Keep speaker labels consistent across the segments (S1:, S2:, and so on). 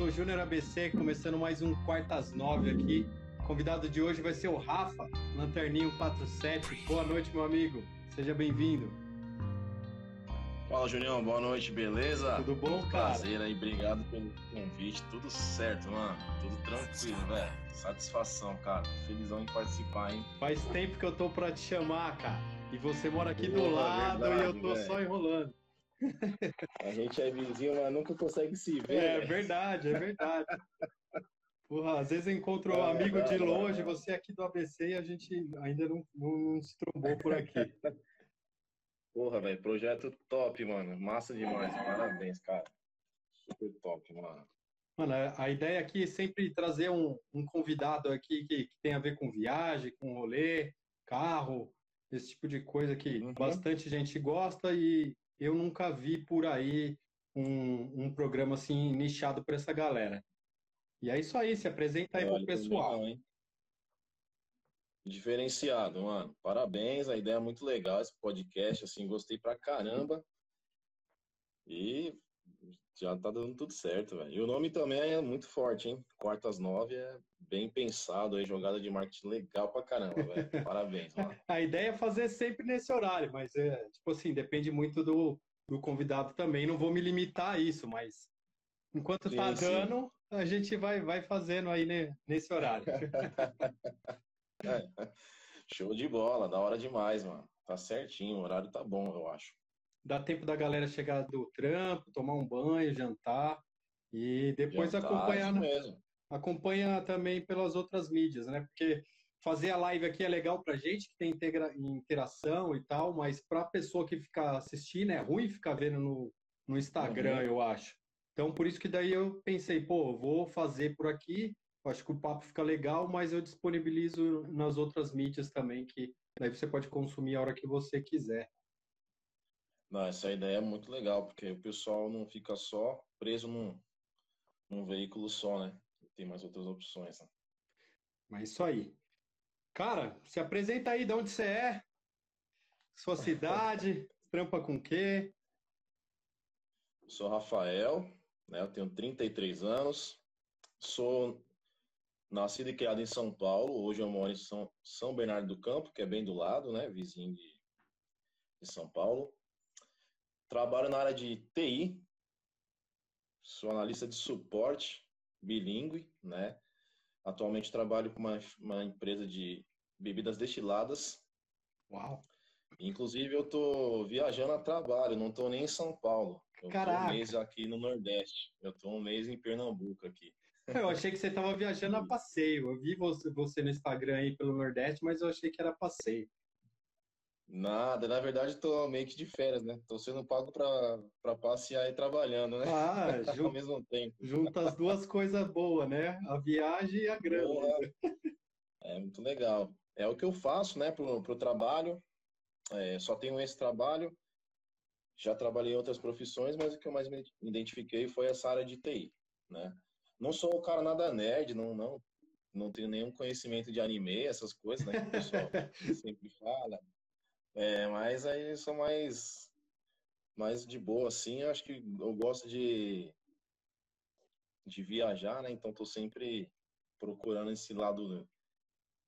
S1: Sou Júnior ABC, começando mais um Quartas Nove aqui. O convidado de hoje vai ser o Rafa, Lanterninho 47. Boa noite, meu amigo. Seja bem-vindo.
S2: Fala, Junião. Boa noite, beleza?
S1: Tudo bom, cara?
S2: Prazer aí, obrigado pelo convite. Tudo certo, mano. Tudo tranquilo, velho. Satisfação, cara. Felizão em participar, hein?
S1: Faz tempo que eu tô pra te chamar, cara. E você mora aqui do
S2: Porra,
S1: lado e eu
S2: verdade,
S1: tô
S2: velho.
S1: só enrolando.
S2: A gente é vizinho, mas nunca consegue se ver.
S1: É
S2: velho.
S1: verdade, é verdade. Porra, às vezes encontro um
S2: Ah,
S1: amigo de longe, você aqui do ABC e a gente ainda não, não, se trombou por aqui.
S2: Porra, velho. Projeto top, mano. Massa demais. Parabéns, cara. Super top, mano.
S1: Mano, a a ideia aqui é sempre trazer um, um convidado aqui que, que tem a ver com viagem, com rolê, carro, esse tipo de coisa que
S2: Uhum.
S1: bastante gente gosta e eu nunca vi por aí um, um programa assim nichado para essa galera. E é isso aí, se apresenta aí pro
S2: Olha,
S1: pessoal.
S2: legal, hein? Diferenciado, mano. Parabéns, a ideia é muito legal, esse podcast, assim, gostei pra caramba. E já tá dando tudo certo, velho. E o nome também é muito forte, hein? Quartas nove é bem pensado aí, jogada de marketing legal pra caramba, velho. Parabéns, mano.
S1: A ideia é fazer sempre nesse horário, mas é tipo assim, depende muito do, do convidado também. Não vou me limitar a isso, mas enquanto tá
S2: Sim, sim.
S1: dando, a gente vai, vai fazendo aí né, nesse horário.
S2: Show de bola, da hora demais, mano. Tá certinho, o horário tá bom, eu acho.
S1: Dá tempo da galera chegar do trampo, tomar um banho, jantar e depois
S2: tá,
S1: acompanhar,
S2: mesmo.
S1: acompanha também pelas outras mídias, né? Porque fazer a live aqui é legal pra gente que tem integra- interação e tal, mas pra pessoa que fica assistindo é ruim ficar vendo no, no Instagram,
S2: Uhum.
S1: eu acho. Então por isso que daí eu pensei, pô, vou fazer por aqui. Acho que o papo fica legal, mas eu disponibilizo nas outras mídias também, que daí você pode consumir a hora que você quiser.
S2: Não, essa ideia é muito legal, porque o pessoal não fica só preso num, num veículo só, né? Tem mais outras opções, né?
S1: Mas isso aí. Cara, se apresenta aí de onde você é, sua cidade, trampa com o quê?
S2: Sou Rafael, né? Eu tenho 33 anos, sou nascido e criado em São Paulo, hoje eu moro em São, São Bernardo do Campo, que é bem do lado, né? Vizinho de, de São Paulo. Trabalho na área de TI, sou analista de suporte bilíngue, né? Atualmente trabalho com uma, uma empresa de bebidas destiladas.
S1: Uau!
S2: Inclusive, eu tô viajando a trabalho, não tô nem em São Paulo. Eu tô
S1: Caraca.
S2: um mês aqui no Nordeste. Eu tô um mês em Pernambuco aqui.
S1: Eu achei que você estava viajando a passeio. Eu vi você, você no Instagram aí pelo Nordeste, mas eu achei que era passeio.
S2: Nada, na verdade, tô meio que de férias, né? Tô sendo pago pra passear e trabalhando, né?
S1: Ah,
S2: Ao
S1: ju-
S2: mesmo tempo.
S1: junta as duas coisas boas, né? A viagem e a grana.
S2: É muito legal. É o que eu faço, né, pro, pro trabalho. É, só tenho esse trabalho. Já trabalhei em outras profissões, mas o que eu mais me identifiquei foi essa área de TI, né? Não sou um cara nada nerd, não, não, não tenho nenhum conhecimento de anime, essas coisas, né, que o pessoal sempre fala. É, mas aí sou mais, mais de boa, assim. Eu acho que eu gosto de, de viajar, né? Então tô sempre procurando esse lado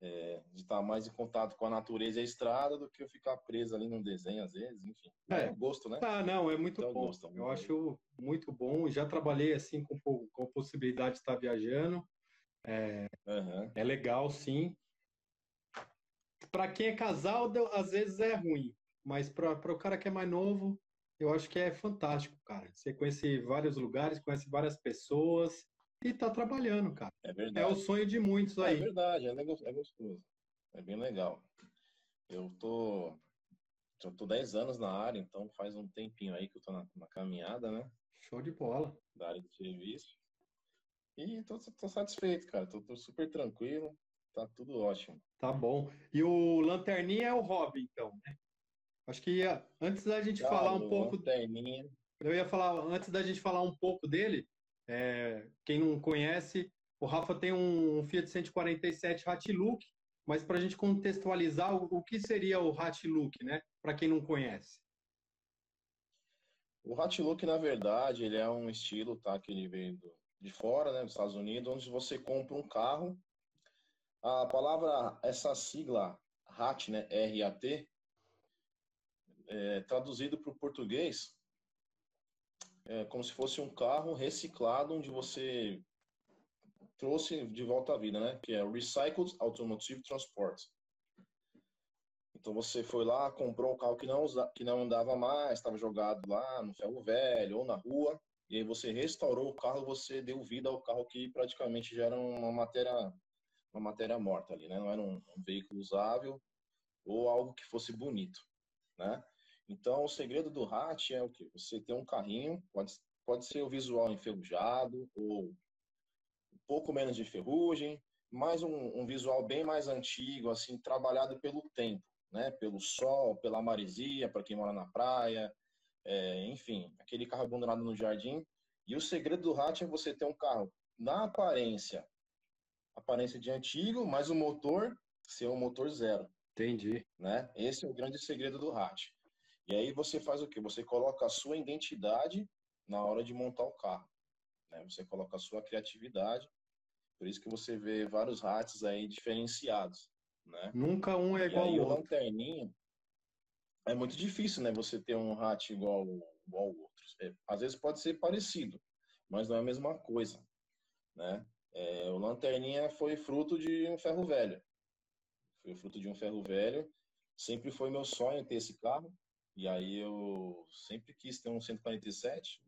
S2: é, de estar mais em contato com a natureza e a estrada do que eu ficar preso ali num desenho, às vezes, enfim.
S1: É.
S2: É, gosto, né?
S1: Ah, não, é muito
S2: Então,
S1: bom.
S2: gosto, muito
S1: Eu acho muito bom. Já trabalhei assim com, com a possibilidade de estar viajando.
S2: Aham.
S1: É legal, sim. Para quem é casal, às vezes é ruim, mas para o cara que é mais novo, eu acho que é fantástico, cara. Você conhece vários lugares, conhece várias pessoas e tá trabalhando, cara.
S2: É
S1: É o
S2: verdade.
S1: sonho de muitos
S2: É
S1: aí.
S2: verdade, é é gostoso. É bem legal. Eu tô. Já tô 10 anos na área, então faz um tempinho aí que eu tô na, na caminhada, né?
S1: Show de bola.
S2: Da área de serviço. E tô, tô satisfeito, cara. Tô, tô super tranquilo. Tá tudo ótimo.
S1: Tá bom. E o Lanterninha é o hobby, então, né? Acho que ah, antes da gente falar um pouco
S2: lanterninha.
S1: Eu ia falar, antes da gente falar um pouco dele, é, quem não conhece, o Rafa tem um Fiat 147 Hatchlook, mas para a gente contextualizar o, o, que seria o Hat Look, né? Para quem não conhece.
S2: O Hat Look, na verdade, ele é um estilo, tá? Que ele veio do, de fora, né, dos Estados Unidos, onde você compra um carro. A palavra, essa sigla HAT, né, R-A-T, é, traduzido para o português, é como se fosse um carro reciclado, onde você trouxe de volta à vida, né? Que é Recycled Automotive Transport. Então você foi lá, comprou um carro que não, usa, que não andava mais, estava jogado lá no ferro velho ou na rua, e aí você restaurou o carro, você deu vida ao carro que praticamente já era uma matéria, uma matéria morta ali, né? Não era um, um veículo usável ou algo que fosse bonito, né? Então o segredo do hatch é o que? Você tem um carrinho, pode, pode ser o visual enferrujado ou um pouco menos de ferrugem, mais um, um visual bem mais antigo, assim, trabalhado pelo tempo, né? Pelo sol, pela maresia, para quem mora na praia, é, enfim, aquele carro abandonado no jardim. E o segredo do hatch é você ter um carro na aparência, aparência de antigo, mas o motor ser um motor zero.
S1: Entendi.
S2: Né? Esse é o grande segredo do hatch. E aí você faz o que? Você coloca a sua identidade na hora de montar o carro. Né? Você coloca a sua criatividade. Por isso que você vê vários hatches aí diferenciados. Né?
S1: Nunca um é igual
S2: ao
S1: outro.
S2: O lanterninha, é muito difícil, né? Você ter um hatch igual, igual ao outro. É, às vezes pode ser parecido, mas não é a mesma coisa, né? É, o Lanterninha foi fruto de um ferro velho. Foi fruto de um ferro velho. Sempre foi meu sonho ter esse carro. E aí eu sempre quis ter um 147.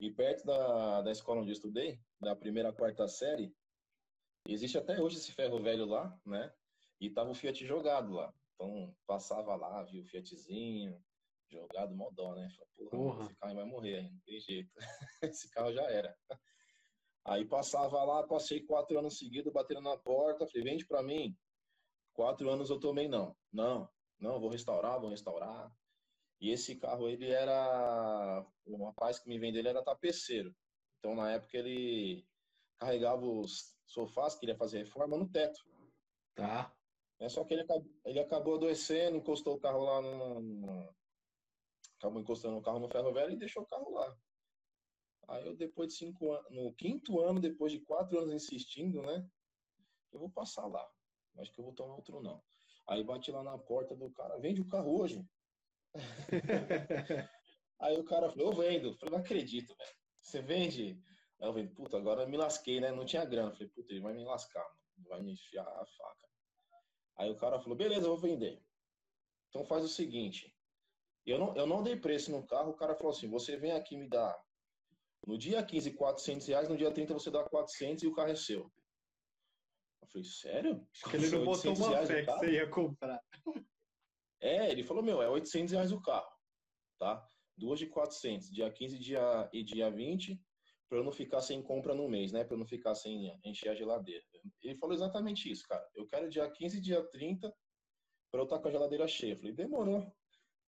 S2: E perto da, da escola onde eu estudei, da primeira à quarta série, existe até hoje esse ferro velho lá, né? E tava o Fiat jogado lá. Então, passava lá, viu o Fiatzinho, jogado, mó dó, né? Falei, porra, esse carro vai morrer, não tem jeito. esse carro já era. Aí passava lá, passei quatro anos seguidos, batendo na porta, falei, vende pra mim. Quatro anos eu tomei não. Não, não, vou restaurar, vou restaurar. E esse carro, ele era... O rapaz que me vendeu, ele era tapeceiro. Então, na época, ele carregava os sofás, queria fazer reforma no teto.
S1: Tá.
S2: É, só que ele, ele acabou adoecendo, encostou o carro lá no, no, Acabou encostando o carro no ferro velho e deixou o carro lá. Aí eu, depois de cinco anos, no quinto ano, depois de quatro anos insistindo, né? Eu vou passar lá. Acho que eu vou tomar outro não. Aí bati lá na porta do cara, vende o carro hoje. Aí o cara falou, eu vendo. Eu falei, não acredito, velho. Você vende? Aí eu falei, puta, agora me lasquei, né? Não tinha grana. Eu falei, puta, ele vai me lascar, mano. vai me enfiar a faca. Aí o cara falou, beleza, eu vou vender. Então faz o seguinte, eu não, eu não dei preço no carro, o cara falou assim, você vem aqui me dar no dia 15, 400 reais, no dia 30 você dá 400 e o carro é seu. Eu falei, sério?
S1: Ele não botou uma fé que você ia comprar.
S2: É, ele falou, meu, é 800 reais o carro, tá? Duas de 400, dia 15 dia, e dia 20, para eu não ficar sem compra no mês, né? Para eu não ficar sem encher a geladeira. Ele falou exatamente isso, cara. Eu quero dia 15 dia 30 para eu estar com a geladeira cheia. Eu falei, demorou.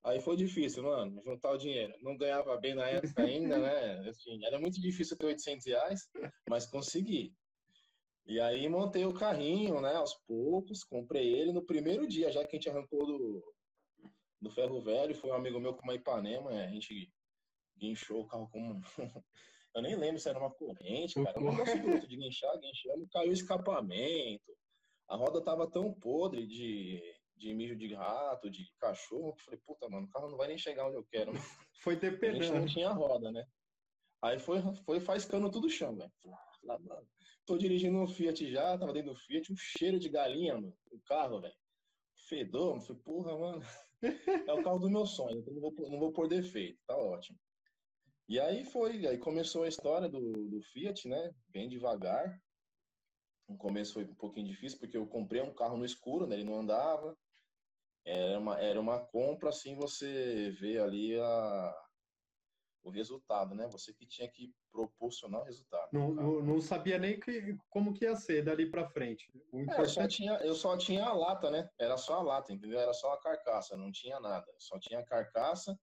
S2: Aí foi difícil, mano, juntar o dinheiro. Não ganhava bem na época ainda, né? Assim, era muito difícil ter 800 reais, mas consegui. E aí montei o carrinho, né? Aos poucos, comprei ele no primeiro dia, já que a gente arrancou do, do ferro velho. Foi um amigo meu com uma Ipanema, a gente guinchou o carro com Eu nem lembro se era uma corrente, cara. Um negócio bruto de guinchar, guinchando, caiu o escapamento. A roda tava tão podre de, de mijo de rato, de cachorro, que falei, puta, mano, o carro não vai nem chegar onde eu quero.
S1: Foi dependendo.
S2: A gente não tinha roda, né? Aí foi, foi faiscando tudo o chão, velho. Tô dirigindo um Fiat já, tava dentro do Fiat, um cheiro de galinha, mano, o carro, velho. Fedor, falei, porra, mano. É o carro do meu sonho, então não vou, não vou pôr defeito, tá ótimo. E aí foi, aí começou a história do, do Fiat, né? Bem devagar. No começo foi um pouquinho difícil, porque eu comprei um carro no escuro, né? Ele não andava. Era uma, era uma compra, assim, você vê ali a, o resultado, né? Você que tinha que proporcionar o resultado.
S1: Não, não, não sabia nem que, como que ia ser dali para frente.
S2: É, eu, só tinha, eu só tinha a lata, né? Era só a lata, entendeu? Era só a carcaça, não tinha nada. Só tinha a carcaça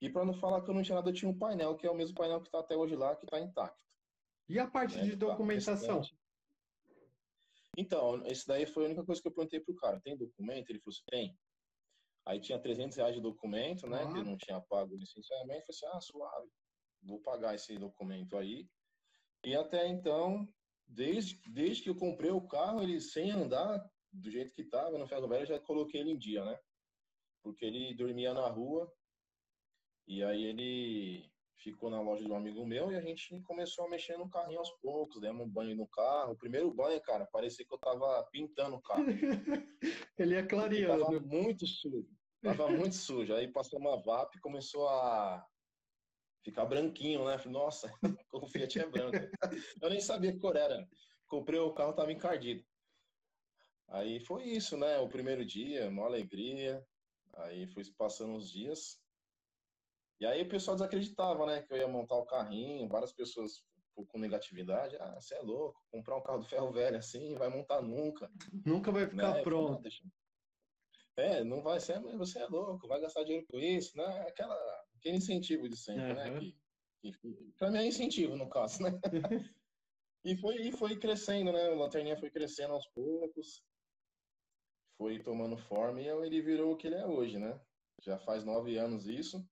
S2: e para não falar que eu não tinha nada, eu tinha um painel, que é o mesmo painel que está até hoje lá, que está intacto.
S1: E a parte né, de documentação?
S2: Então, esse daí foi a única coisa que eu perguntei pro cara. Tem documento? Ele falou assim, tem. Aí tinha 300 reais de documento, né? Que eu não tinha pago o licenciamento. Eu falei assim, ah, suave. Vou pagar esse documento aí. E até então, desde, desde que eu comprei o carro, ele sem andar do jeito que estava no ferro velho, eu já coloquei ele em dia, né? Porque ele dormia na rua e aí ele ficou na loja de um amigo meu e a gente começou a mexer no carrinho aos poucos, demos um banho no carro. O primeiro banho, cara, parecia que eu tava pintando o carro.
S1: ele é clareando.
S2: Tava muito sujo. Tava muito sujo. Aí passou uma VAP e começou a ficar branquinho, né? Falei, nossa, o Fiat é branco. Eu nem sabia que cor era. Comprei o carro, tava encardido. Aí foi isso, né? O primeiro dia, uma alegria. Aí foi passando os dias. E aí o pessoal desacreditava, né? Que eu ia montar o carrinho, várias pessoas com negatividade. Ah, você é louco, comprar um carro do ferro velho assim, vai montar nunca.
S1: Nunca vai ficar né? pronto.
S2: é, não vai ser, mas você é louco, vai gastar dinheiro com isso, né? Aquela, aquele incentivo de sempre, uhum. né? Que, que, pra mim é incentivo, no caso, né? e, foi, e foi crescendo, né? A lanterninha foi crescendo aos poucos foi tomando forma e ele virou o que ele é hoje, né? Já faz nove anos isso.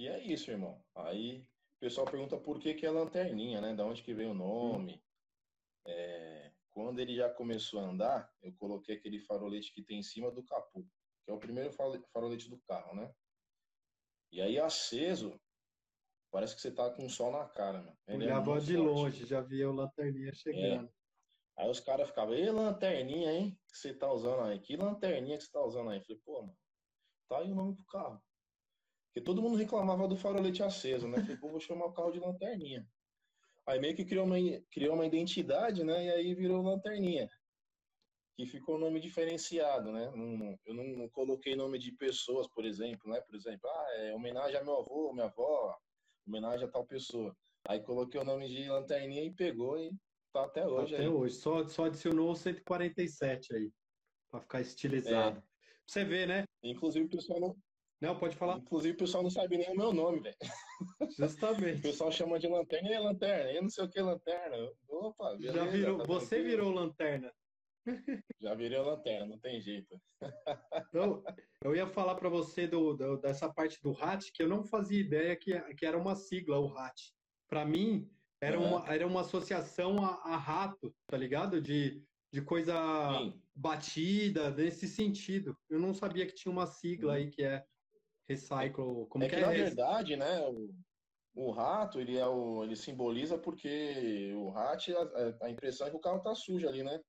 S2: E é isso, irmão. Aí o pessoal pergunta por que, que é lanterninha, né? Da onde que veio o nome. É, quando ele já começou a andar, eu coloquei aquele farolete que tem em cima do capô, que é o primeiro farolete do carro, né? E aí aceso, parece que você tá com o sol na cara, mano.
S1: Ele Olhava é de longe, já via o lanterninha chegando. É.
S2: Aí os caras ficavam, e lanterninha, hein? Que você tá usando aí? Que lanterninha que você tá usando aí? Eu falei, pô, mano, tá aí o nome pro carro. Porque todo mundo reclamava do farolete aceso, né? Falei, pô, vou chamar o carro de lanterninha. Aí meio que criou uma, criou uma identidade, né? E aí virou lanterninha. Que ficou um nome diferenciado, né? Não, eu não, não, coloquei nome de pessoas, por exemplo, né? Por exemplo, ah, é homenagem a meu avô, minha avó, homenagem a tal pessoa. Aí coloquei o nome de lanterninha e pegou e Tá até hoje.
S1: Até
S2: aí.
S1: hoje. Só, só adicionou 147 aí. Pra ficar estilizado. É. Você vê, né?
S2: Inclusive o pessoal não.
S1: Não, pode falar.
S2: Inclusive o pessoal não sabe nem o meu nome, velho.
S1: Justamente.
S2: o pessoal chama de lanterna e é lanterna, e não sei o que lanterna. Opa, beleza,
S1: Já virou, tá você tranquilo. virou lanterna.
S2: Já virei lanterna, não tem jeito.
S1: Então, eu ia falar para você do, do, dessa parte do RAT, que eu não fazia ideia que, que era uma sigla, o RAT. Para mim, era, uhum. uma, era uma associação a, a, rato, tá ligado? De, de coisa Sim. batida, nesse sentido. Eu não sabia que tinha uma sigla uhum. aí que é Recycle. Como
S2: é que, que é? na verdade, né, o, o rato, ele, é o, ele simboliza porque o rato, a, a impressão é que o carro tá sujo ali, né?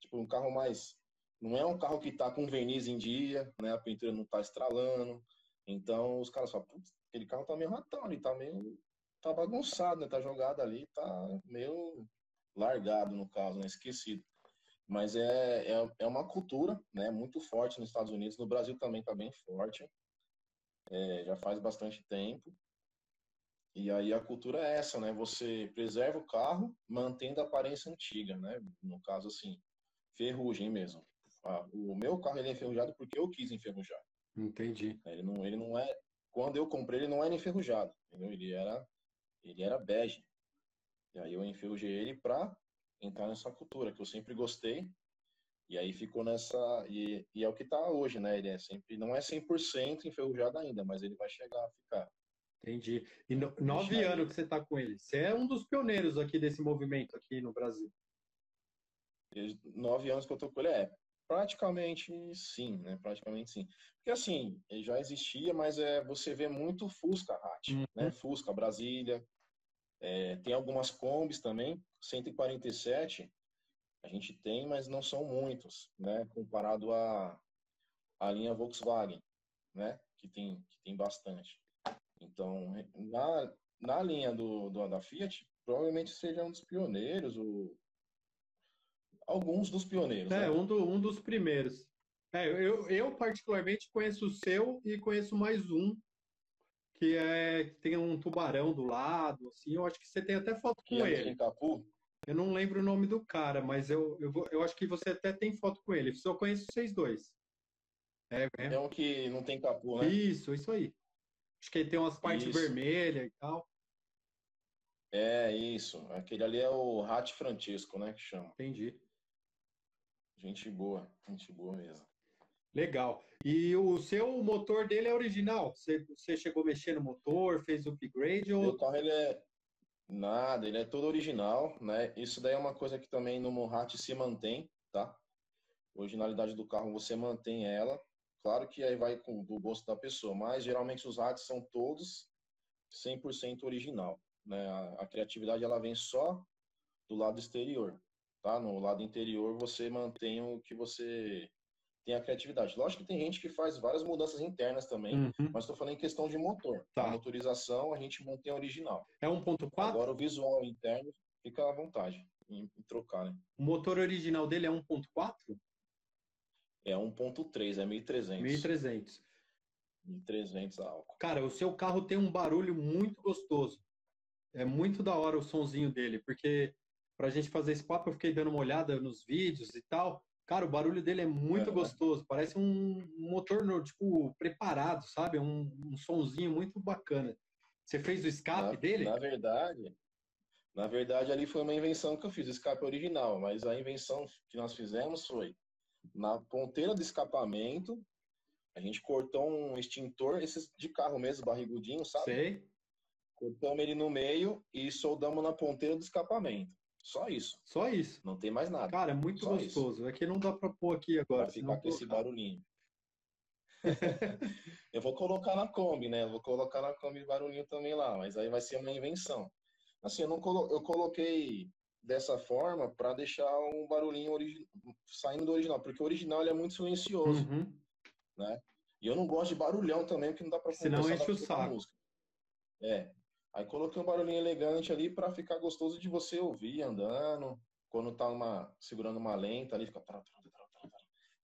S2: Tipo, um carro mais... Não é um carro que tá com verniz em dia, né? A pintura não tá estralando. Então, os caras falam, putz, aquele carro tá meio ratão, ele tá meio tá bagunçado, né? Tá jogado ali, tá meio largado no caso, né? Esquecido. Mas é, é, é uma cultura, né? Muito forte nos Estados Unidos. No Brasil também tá bem forte. É, já faz bastante tempo. E aí a cultura é essa, né? Você preserva o carro, mantendo a aparência antiga, né? No caso, assim, ferrugem mesmo. O meu carro ele é enferrujado porque eu quis enferrujar.
S1: Entendi.
S2: Ele não, ele não é. Quando eu comprei, ele não era enferrujado. Entendeu? Ele era ele era bege. E aí eu enferrujei ele para entrar nessa cultura que eu sempre gostei. E aí ficou nessa. E, e é o que está hoje, né? Ele é sempre. Não é 100% enferrujado ainda, mas ele vai chegar a ficar.
S1: Entendi. E no, nove anos que você está com ele. Você é um dos pioneiros aqui desse movimento aqui no Brasil.
S2: Nove anos que eu tô com ele. É, praticamente sim, né? Praticamente sim. Porque assim, já existia, mas é, você vê muito Fusca Hat, uhum. né? Fusca, Brasília, é, tem algumas combis também, 147 a gente tem, mas não são muitos, né? Comparado à, à linha Volkswagen, né? Que tem, que tem bastante. Então, na, na linha do, do, da Fiat, provavelmente seja um dos pioneiros, o, alguns dos pioneiros.
S1: É, né? um, do, um dos primeiros. É, eu, eu particularmente conheço o seu e conheço mais um que é que tem um tubarão do lado, assim. Eu acho que você tem até foto com
S2: que
S1: ele.
S2: Capu?
S1: Eu não lembro o nome do cara, mas eu, eu, eu acho que você até tem foto com ele. Só conheço vocês dois.
S2: É, é. um que não tem capu, né?
S1: Isso, isso aí. Acho que ele tem umas partes vermelhas e tal.
S2: É, isso. Aquele ali é o Rat Francisco, né, que chama.
S1: Entendi.
S2: Gente boa, gente boa mesmo.
S1: Legal. E o seu motor dele é original? Você, você chegou a mexer no motor, fez upgrade ou...
S2: O carro, ele é... Nada, ele é todo original, né? Isso daí é uma coisa que também no Mohat se mantém, tá? A originalidade do carro, você mantém ela. Claro que aí vai com, do gosto da pessoa, mas geralmente os hats são todos 100% original, né? A, a criatividade, ela vem só do lado exterior, tá? No lado interior, você mantém o que você tem a criatividade. Lógico que tem gente que faz várias mudanças internas também, uhum. mas estou falando em questão de motor. Tá. A motorização a gente mantém a original.
S1: É 1.4?
S2: Agora o visual interno fica à vontade em, em trocar, né?
S1: O motor original dele é 1.4?
S2: É 1.3, é 1300.
S1: 1300.
S2: 1300 a álcool.
S1: Cara, o seu carro tem um barulho muito gostoso. É muito da hora o sonzinho dele, porque pra gente fazer esse papo eu fiquei dando uma olhada nos vídeos e tal. Cara, o barulho dele é muito é, gostoso. Parece um motor, tipo, preparado, sabe? Um, um sonzinho muito bacana. Você fez o escape
S2: na,
S1: dele?
S2: Na verdade, na verdade, ali foi uma invenção que eu fiz, o escape original. Mas a invenção que nós fizemos foi na ponteira do escapamento, a gente cortou um extintor, esses de carro mesmo, barrigudinho, sabe?
S1: Sei.
S2: Cortamos ele no meio e soldamos na ponteira do escapamento. Só isso.
S1: Só isso.
S2: Não tem mais nada.
S1: Cara, é muito Só gostoso. Isso. É que não dá para pôr aqui agora.
S2: Vai ficar com esse barulhinho. eu vou colocar na Kombi, né? Eu vou colocar na Kombi barulhinho também lá, mas aí vai ser uma invenção. Assim, eu não colo... eu coloquei dessa forma para deixar um barulhinho origi... saindo do original, porque o original ele é muito silencioso, uhum. né? E eu não gosto de barulhão também, porque não dá para
S1: Senão enche o saco. Música.
S2: É. Aí coloquei um barulhinho elegante ali para ficar gostoso de você ouvir andando. Quando tá uma, segurando uma lenta ali, fica.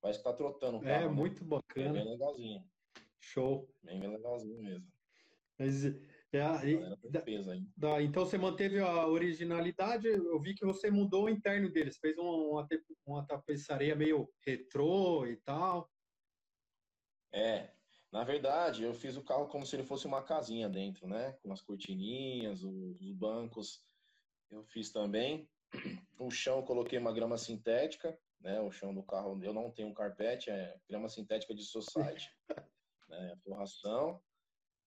S2: Parece que tá trotando.
S1: O é, carro, é, né? muito bacana.
S2: É bem legalzinho.
S1: Show.
S2: Bem, legalzinho mesmo.
S1: Mas, é, e, da, então você manteve a originalidade. Eu vi que você mudou o interno deles, fez uma, uma tapeçaria meio retrô e tal.
S2: É, na verdade, eu fiz o carro como se ele fosse uma casinha dentro, né? Com as cortininhas, os, os bancos. Eu fiz também. O chão eu coloquei uma grama sintética, né? O chão do carro, eu não tenho um carpete, é grama sintética de society, né? Forração.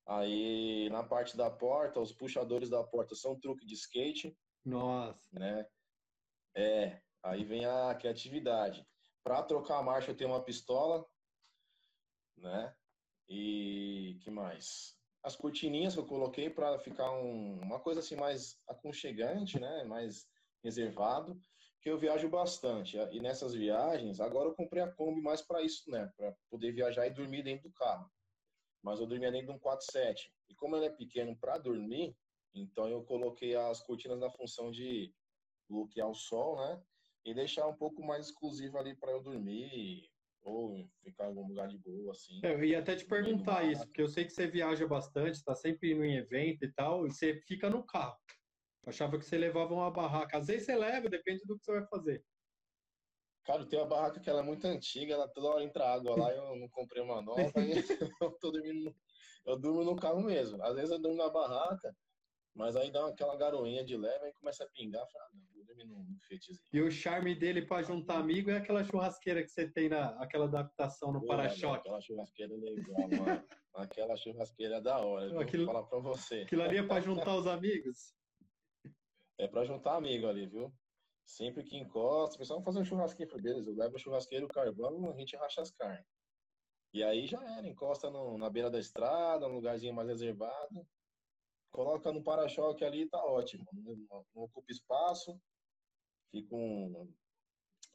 S2: Aí na parte da porta, os puxadores da porta são truque de skate.
S1: Nossa.
S2: Né? É, aí vem a criatividade. Para trocar a marcha eu tenho uma pistola, né? E que mais? As cortininhas que eu coloquei para ficar um, uma coisa assim mais aconchegante, né? Mais reservado, que eu viajo bastante. E nessas viagens, agora eu comprei a Kombi mais para isso, né? Para poder viajar e dormir dentro do carro. Mas eu dormia dentro de um 4.7. E como ele é pequeno para dormir, então eu coloquei as cortinas na função de bloquear o sol, né? E deixar um pouco mais exclusivo ali para eu dormir, ou ficar em algum lugar de boa, assim.
S1: É, eu ia até te perguntar isso, porque eu sei que você viaja bastante, está sempre indo em evento e tal, e você fica no carro. Eu achava que você levava uma barraca. Às vezes você leva, depende do que você vai fazer.
S2: Cara, tem uma barraca que ela é muito antiga, ela toda hora entra água lá, eu não comprei uma nova, eu tô dormindo, eu durmo no carro mesmo. Às vezes eu durmo na barraca, mas aí dá aquela garoinha de leve e começa a pingar. Fala, ah, não, vou dormir no, no
S1: E o charme dele para juntar amigo é aquela churrasqueira que você tem na aquela adaptação no para-choque.
S2: Aquela churrasqueira é legal, mano. aquela churrasqueira é da hora. Aquilo, vou falar para você.
S1: Aquilo ali é para juntar os amigos?
S2: É para juntar amigo ali, viu? Sempre que encosta, o pessoal vai fazer um churrasquinho para eles. Eu levo o churrasqueiro, o carvão, a gente racha as carnes. E aí já era, encosta no, na beira da estrada, um lugarzinho mais reservado coloca no para-choque ali tá ótimo. Não, não, ocupa espaço, fica um,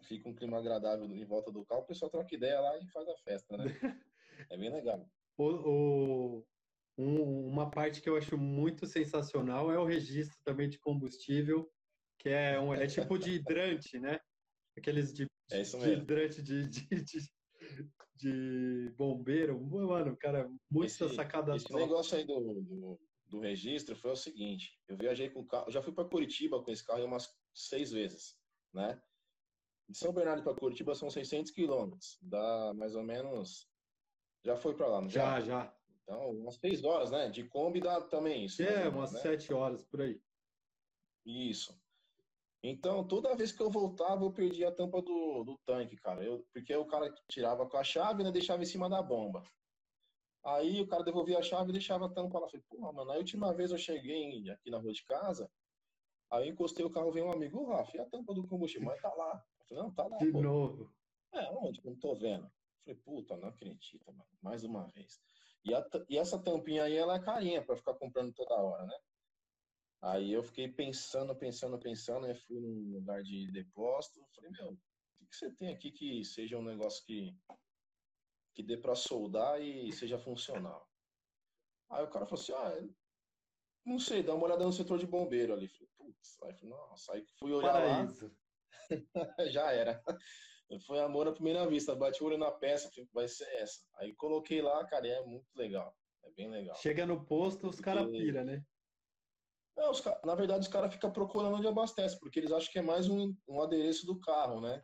S2: fica um clima agradável em volta do carro, o pessoal troca ideia lá e faz a festa, né? É bem legal.
S1: O, o um, uma parte que eu acho muito sensacional é o registro também de combustível, que é, um, é tipo de hidrante, né? Aqueles de,
S2: é
S1: de hidrante de, de, de, de bombeiro. Mano, cara, muita esse, sacada
S2: Esse negócio aí do, do do registro foi o seguinte: eu viajei com o carro, já fui para Curitiba com esse carro umas seis vezes, né? De São Bernardo para Curitiba são 600 quilômetros, dá mais ou menos. Já foi para lá, não
S1: já? Já, já.
S2: Então, umas seis horas, né? De Kombi dá também isso.
S1: É, umas né? sete horas por aí.
S2: Isso. Então, toda vez que eu voltava, eu perdia a tampa do, do tanque, cara. Eu, porque o cara tirava com a chave e né, deixava em cima da bomba. Aí o cara devolvia a chave e deixava a tampa lá. Falei, pô, mano, a última vez eu cheguei aqui na rua de casa, aí eu encostei o carro, veio um amigo, ô, Rafa, e a tampa do combustível? Mas tá lá. Eu falei, não, tá lá.
S1: De
S2: pô.
S1: novo.
S2: É, onde? Não tô vendo. Falei, puta, não acredito, mano. Mais uma vez. E, a, e essa tampinha aí, ela é carinha pra ficar comprando toda hora, né? Aí eu fiquei pensando, pensando, pensando, né? Fui num lugar de depósito. Falei, meu, o que você tem aqui que seja um negócio que, que dê para soldar e seja funcional? Aí o cara falou assim, ah, não sei, dá uma olhada no setor de bombeiro ali. Falei, putz, aí falei, nossa, aí fui olhar
S1: Paraíso.
S2: lá, já era. Foi amor à primeira vista, bati o olho na peça, falei, vai ser essa. Aí coloquei lá, cara, e é muito legal, é bem legal.
S1: Chega no posto, os caras pira, né?
S2: Não, os, na verdade, os caras ficam procurando onde abastece, porque eles acham que é mais um, um adereço do carro, né?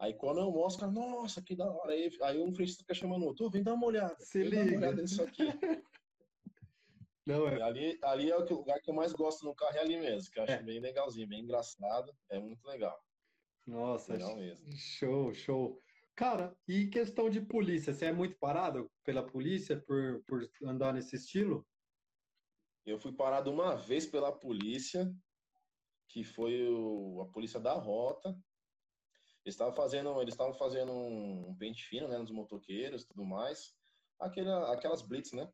S2: Aí quando eu mostro, cara, nossa, que da hora. Aí, aí um frente fica chamando o outro, vem dar uma olhada.
S1: Se liga.
S2: uma olhada nisso aqui.
S1: Não, é.
S2: Ali, ali é o lugar que eu mais gosto no carro, é ali mesmo, que eu acho é. bem legalzinho, bem engraçado, é muito legal.
S1: Nossa,
S2: legal mesmo.
S1: show, show. Cara, e questão de polícia, você é muito parado pela polícia por, por andar nesse estilo?
S2: Eu fui parado uma vez pela polícia, que foi o, a polícia da rota. Eles estavam fazendo, eles estavam fazendo um, pente fino, né, nos motoqueiros, tudo mais, Aquela, aquelas blitz, né?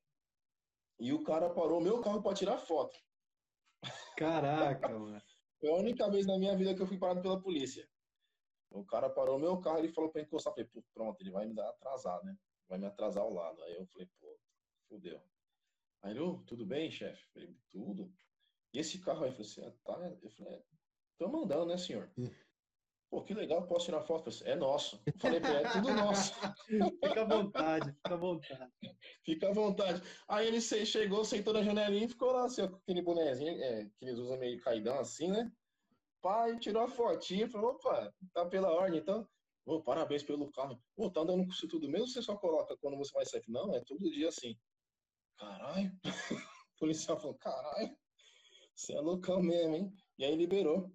S2: E o cara parou meu carro para tirar foto.
S1: Caraca, mano.
S2: Foi a única vez na minha vida que eu fui parado pela polícia. O cara parou meu carro e falou para encostar. Falei, pronto, ele vai me dar atrasar, né? Vai me atrasar ao lado. Aí eu falei, pô, fudeu. Aí ele, oh, tudo bem, chefe? Falei, tudo. E esse carro aí? Eu falei assim, ah, tá. Eu falei, é, tô mandando, né, senhor? Pô, que legal, posso tirar foto? É nosso. Eu falei, é tudo nosso.
S1: fica à vontade, fica à vontade.
S2: Fica à vontade. Aí ele chegou, sentou na janelinha e ficou lá, assim, com aquele bonezinho é, que eles usam meio caidão assim, né? Pai, tirou a fotinha, falou, opa, tá pela ordem, então. Oh, parabéns pelo carro. Pô, tá andando com isso tudo mesmo? Você só coloca quando você vai sair? Não, é todo dia assim. Caralho. O policial falou, caralho, você é loucão mesmo, hein? E aí liberou.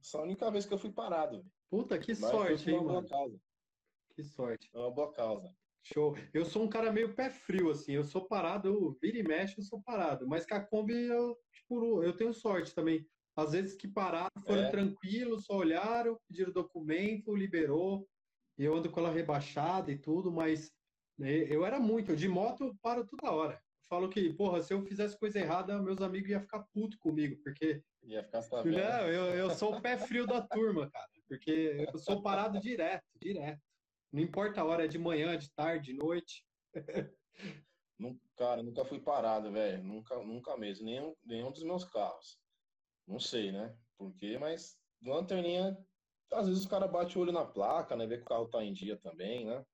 S2: Essa é a única vez que eu fui parado.
S1: Puta, que Mas sorte, hein, mano?
S2: Causa.
S1: Que sorte.
S2: É uma boa causa.
S1: Show. Eu sou um cara meio pé frio, assim. Eu sou parado, eu vira e mexe, eu sou parado. Mas com a Kombi, eu, tipo, eu tenho sorte também. Às vezes que pararam, foram é. tranquilos, só olharam, pediram documento, liberou. E eu ando com ela rebaixada e tudo, mas né, eu era muito. De moto eu paro toda hora falo que, porra, se eu fizesse coisa errada, meus amigos iam ficar puto comigo, porque.
S2: Ia ficar sabendo.
S1: Não, eu, eu sou o pé frio da turma, cara, porque eu sou parado direto, direto. Não importa a hora, é de manhã, de tarde, de noite.
S2: Cara, nunca fui parado, velho. Nunca, nunca mesmo. Nenhum, nenhum dos meus carros. Não sei, né? Por quê, mas lanterninha, às vezes o cara bate o olho na placa, né? Vê que o carro tá em dia também, né?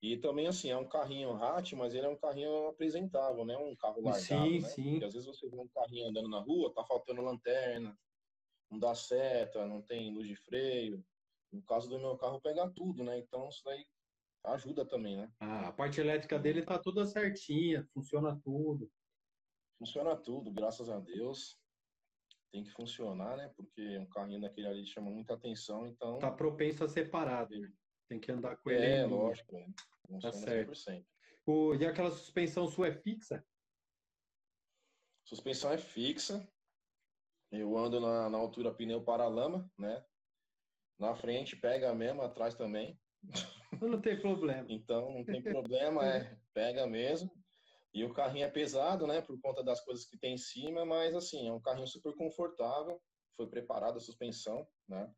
S2: E também, assim, é um carrinho hatch, mas ele é um carrinho apresentável, né? Um carro largado,
S1: sim,
S2: né?
S1: Sim,
S2: Porque às vezes você vê um carrinho andando na rua, tá faltando lanterna, não dá seta, não tem luz de freio. No caso do meu carro, pega tudo, né? Então, isso daí ajuda também, né?
S1: Ah, a parte elétrica dele tá toda certinha, funciona tudo.
S2: Funciona tudo, graças a Deus. Tem que funcionar, né? Porque um carrinho daquele ali chama muita atenção, então...
S1: Tá propenso a ser parado. Tem que andar com ele.
S2: É, lógico. Né?
S1: Tá certo. O, e aquela suspensão sua é fixa?
S2: Suspensão é fixa. Eu ando na, na altura pneu paralama, né? Na frente pega mesmo, atrás também.
S1: Não tem problema.
S2: então, não tem problema, é, pega mesmo. E o carrinho é pesado, né, por conta das coisas que tem em cima, mas assim, é um carrinho super confortável, foi preparado a suspensão, né?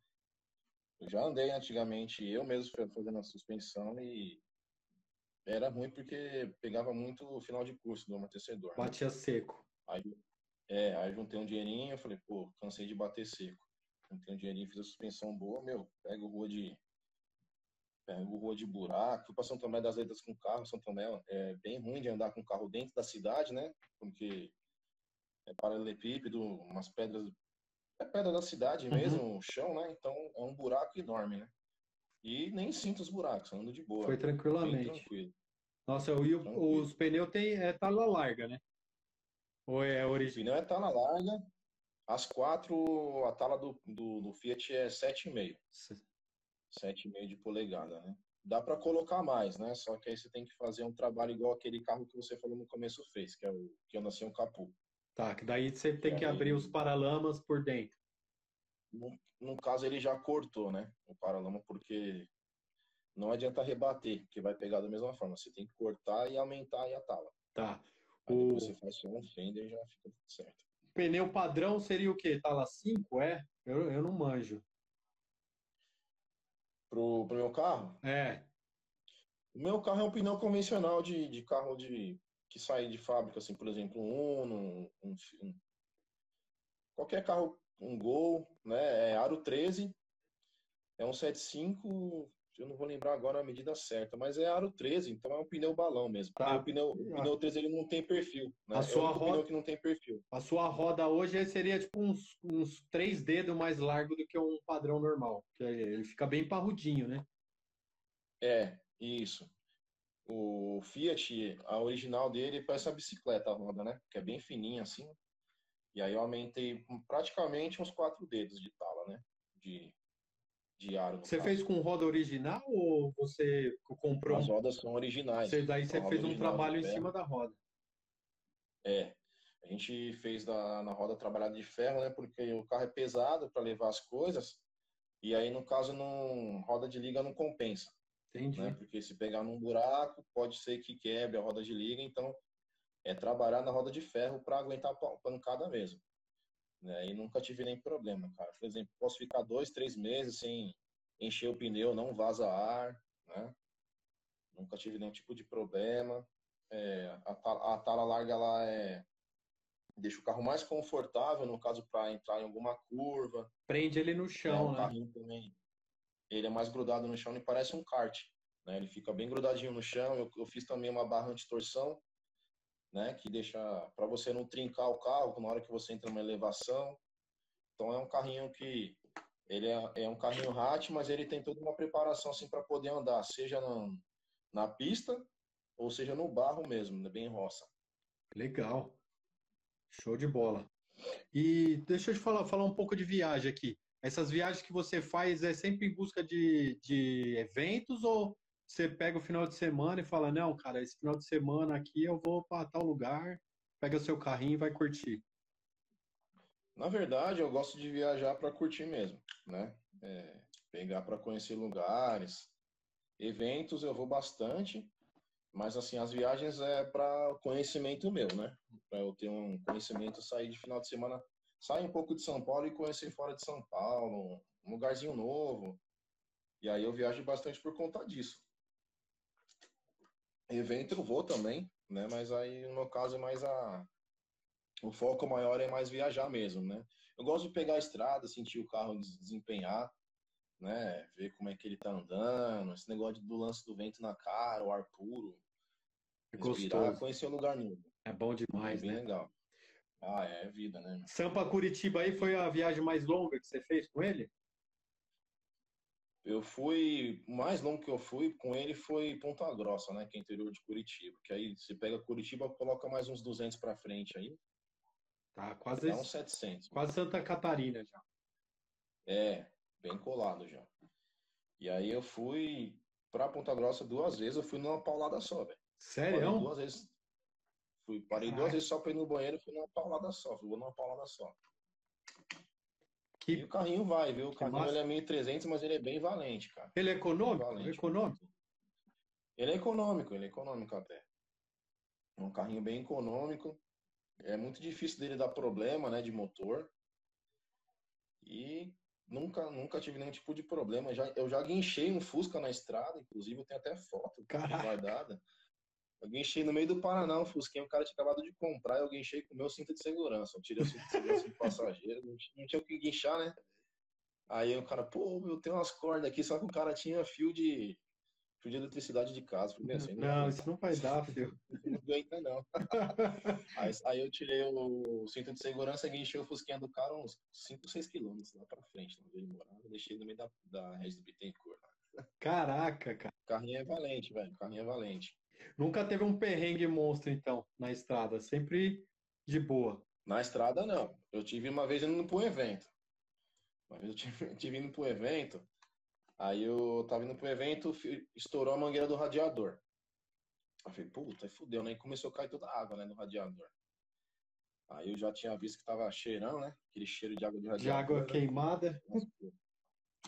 S2: Eu já andei antigamente, eu mesmo fazendo a suspensão e era ruim porque pegava muito o final de curso do amortecedor. Né?
S1: Batia né? seco.
S2: Aí, é, aí juntei um dinheirinho, falei, pô, cansei de bater seco. Juntei um dinheirinho, fiz a suspensão boa, meu, pego rua de. Pego rua de buraco, fui pra São Tomé das Letras com carro, São Tomé é bem ruim de andar com carro dentro da cidade, né? Porque é paralelepípedo, umas pedras é pedra da cidade uhum. mesmo, uhum. o chão, né? Então é um buraco enorme, né? E nem sinto os buracos, ando de boa.
S1: Foi tranquilamente. tranquilo. Nossa, e o, os pneus tem é tala larga, né? Ou é original?
S2: O pneu é tala larga. As quatro, a tala do, do, do Fiat é 7,5. 7,5 de polegada, né? Dá para colocar mais, né? Só que aí você tem que fazer um trabalho igual aquele carro que você falou no começo fez, que é o que eu nasci um capô.
S1: Tá, que daí você tem que aí, abrir os paralamas por dentro.
S2: No, no caso, ele já cortou, né? O paralama, porque não adianta rebater, que vai pegar da mesma forma. Você tem que cortar e aumentar a tala.
S1: Tá.
S2: Aí o... você faz só um fender e já fica tudo certo.
S1: Pneu padrão seria o quê? Tala 5, é? Eu, eu não manjo.
S2: Pro, pro meu carro?
S1: É.
S2: O meu carro é um pneu convencional de, de carro de que sai de fábrica, assim, por exemplo, um Uno, um, um, qualquer carro, um Gol, né? É aro 13, é um 75, eu não vou lembrar agora a medida certa, mas é aro 13, então é um pneu balão mesmo. Tá. O pneu, o pneu 13 ele não tem perfil. Né?
S1: A sua
S2: é
S1: roda,
S2: pneu que não tem perfil.
S1: A sua roda hoje seria tipo uns, uns três dedos mais largo do que um padrão normal. Que ele fica bem parrudinho, né?
S2: É, isso. O Fiat, a original dele parece uma bicicleta a roda, né? Que é bem fininha assim. E aí eu aumentei praticamente uns quatro dedos de tala, né? De, de aro.
S1: Você caso. fez com roda original ou você comprou?
S2: As rodas são originais.
S1: Você, daí você fez um trabalho em cima da roda.
S2: É. A gente fez da, na roda trabalhada de ferro, né? Porque o carro é pesado para levar as coisas. E aí, no caso, não, roda de liga não compensa.
S1: Entendi. Né?
S2: Porque se pegar num buraco, pode ser que quebre a roda de liga. Então, é trabalhar na roda de ferro para aguentar a pancada mesmo. Né? E nunca tive nem problema, cara. Por exemplo, posso ficar dois, três meses sem encher o pneu, não vaza ar, né? Nunca tive nenhum tipo de problema. É, a, tala, a tala larga ela é deixa o carro mais confortável no caso para entrar em alguma curva.
S1: Prende ele no chão,
S2: é, né? Também, ele é mais grudado no chão e parece um kart. Né? Ele fica bem grudadinho no chão. Eu, eu fiz também uma barra anti-torção né? Que deixa para você não trincar o carro na hora que você entra numa elevação. Então é um carrinho que ele é, é um carrinho hatch, mas ele tem toda uma preparação assim para poder andar, seja na, na pista ou seja no barro mesmo, né? bem roça.
S1: Legal. Show de bola. E deixa eu te falar, falar um pouco de viagem aqui. Essas viagens que você faz é sempre em busca de, de eventos ou você pega o final de semana e fala, não, cara, esse final de semana aqui eu vou para tal lugar, pega seu carrinho e vai curtir.
S2: Na verdade, eu gosto de viajar para curtir mesmo, né? É, pegar para conhecer lugares, eventos eu vou bastante, mas assim as viagens é para conhecimento meu, né? Para eu ter um conhecimento, sair de final de semana, sair um pouco de São Paulo e conhecer fora de São Paulo, um lugarzinho novo. E aí eu viajo bastante por conta disso. Evento eu vou também, né? Mas aí no meu caso é mais a o foco maior é mais viajar mesmo, né? Eu gosto de pegar a estrada, sentir o carro desempenhar, né? Ver como é que ele tá andando, esse negócio do lance do vento na cara, o ar puro.
S1: É respirar,
S2: conhecer um lugar novo.
S1: É bom demais,
S2: é bem
S1: né?
S2: legal. Ah, é vida, né?
S1: Sampa Curitiba aí foi a viagem mais longa que você fez com ele?
S2: Eu fui, o mais longo que eu fui com ele foi Ponta Grossa, né, que é interior de Curitiba, que aí você pega Curitiba, coloca mais uns 200 para frente aí.
S1: Tá, quase
S2: dá uns 700.
S1: Quase Santa Catarina já.
S2: É, bem colado já. E aí eu fui para Ponta Grossa duas vezes, eu fui numa paulada só, velho.
S1: Sério?
S2: Duas vezes. Fui, parei Caraca. duas vezes só para ir no banheiro, fui numa paulada só, fui numa paulada só. Que... E o carrinho vai, viu? O carrinho ele é 1.300, mas ele é bem valente, cara.
S1: Ele é econômico? Valente, econômico?
S2: Ele é econômico, ele é econômico até. É um carrinho bem econômico. É muito difícil dele dar problema, né, de motor. E nunca, nunca tive nenhum tipo de problema. Já, eu já guinchei um Fusca na estrada, inclusive eu tenho até foto guardada. Eu guinchei no meio do Paraná um Fusquinha, o cara tinha acabado de comprar, eu guinchei com o meu cinto de segurança. Eu tirei o cinto de segurança do passageiro, não tinha o que guinchar, né? Aí o cara, pô, eu tenho umas cordas aqui, só que o cara tinha fio de fio de eletricidade de casa.
S1: Falei, assim, não, não, isso não vai dar, filho.
S2: Não aguenta, não. aí, aí, eu tirei o cinto de segurança guinchei o Fusquinha do cara uns 5, 6 quilômetros lá pra frente, onde ele morava. Deixei no meio da, da Regis do Bittencourt.
S1: Caraca, cara.
S2: O carrinho é valente, velho. O carrinho é valente.
S1: Nunca teve um perrengue monstro, então, na estrada. Sempre de boa.
S2: Na estrada, não. Eu tive uma vez indo para um evento. Uma vez eu tive, tive indo para um evento, aí eu tava indo para um evento, estourou a mangueira do radiador. Eu falei, puta, fudeu, né? E começou a cair toda a água, né, no radiador. Aí eu já tinha visto que tava cheirão, né? Aquele cheiro de água de radiador.
S1: De água queimada.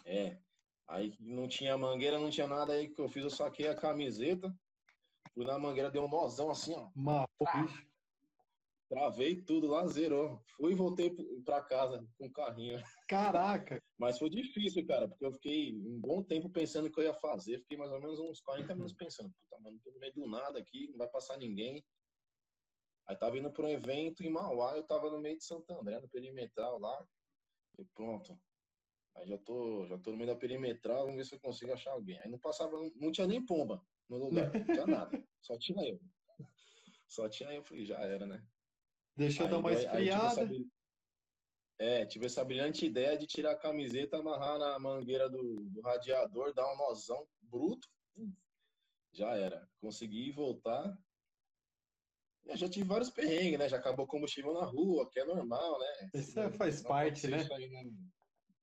S2: É. Aí não tinha mangueira, não tinha nada. Aí que eu fiz, eu saquei a camiseta. Fui na mangueira, deu um nozão assim, ó.
S1: Uma,
S2: Travei tudo lá, zerou. Fui e voltei pra casa com o carrinho.
S1: Caraca!
S2: Mas foi difícil, cara, porque eu fiquei um bom tempo pensando o que eu ia fazer. Fiquei mais ou menos uns 40 minutos pensando, puta, mano, tô no meio do nada aqui, não vai passar ninguém. Aí tava indo para um evento em Mauá, eu tava no meio de Santo André, no perimetral lá. E pronto. Aí já tô, já tô no meio da perimetral, vamos ver se eu consigo achar alguém. Aí não passava, não tinha nem pomba no lugar, não tinha nada. Só tinha eu. Só tinha eu, falei, já era, né?
S1: Deixa eu dar uma esfriada.
S2: Tive essa, é, tive essa brilhante ideia de tirar a camiseta, amarrar na mangueira do, do radiador, dar um nozão bruto. Já era. Consegui voltar. Eu já tive vários perrengues, né? Já acabou combustível na rua, que é normal, né?
S1: Isso não, faz parte, né?
S2: Aí, não,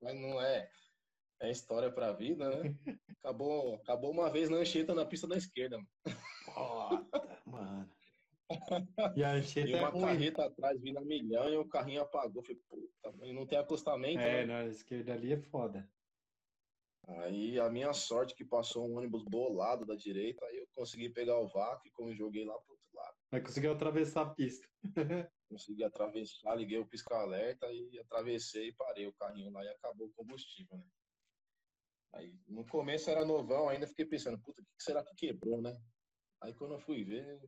S2: mas não é. É história pra vida, né? Acabou, acabou uma vez na Anchieta na pista da esquerda.
S1: Mano. mano. E a Anchieta
S2: e uma é carreta atrás vindo a milhão e o carrinho apagou. Falei, puta, e não tem acostamento.
S1: É, né? na esquerda ali é foda.
S2: Aí a minha sorte que passou um ônibus bolado da direita, aí eu consegui pegar o vácuo e como joguei lá pro outro lado.
S1: Mas conseguiu atravessar a pista.
S2: consegui atravessar, liguei o pisca-alerta e atravessei e parei o carrinho lá e acabou o combustível, né? Aí no começo era novão, ainda fiquei pensando, puta, o que será que quebrou, né? Aí quando eu fui ver,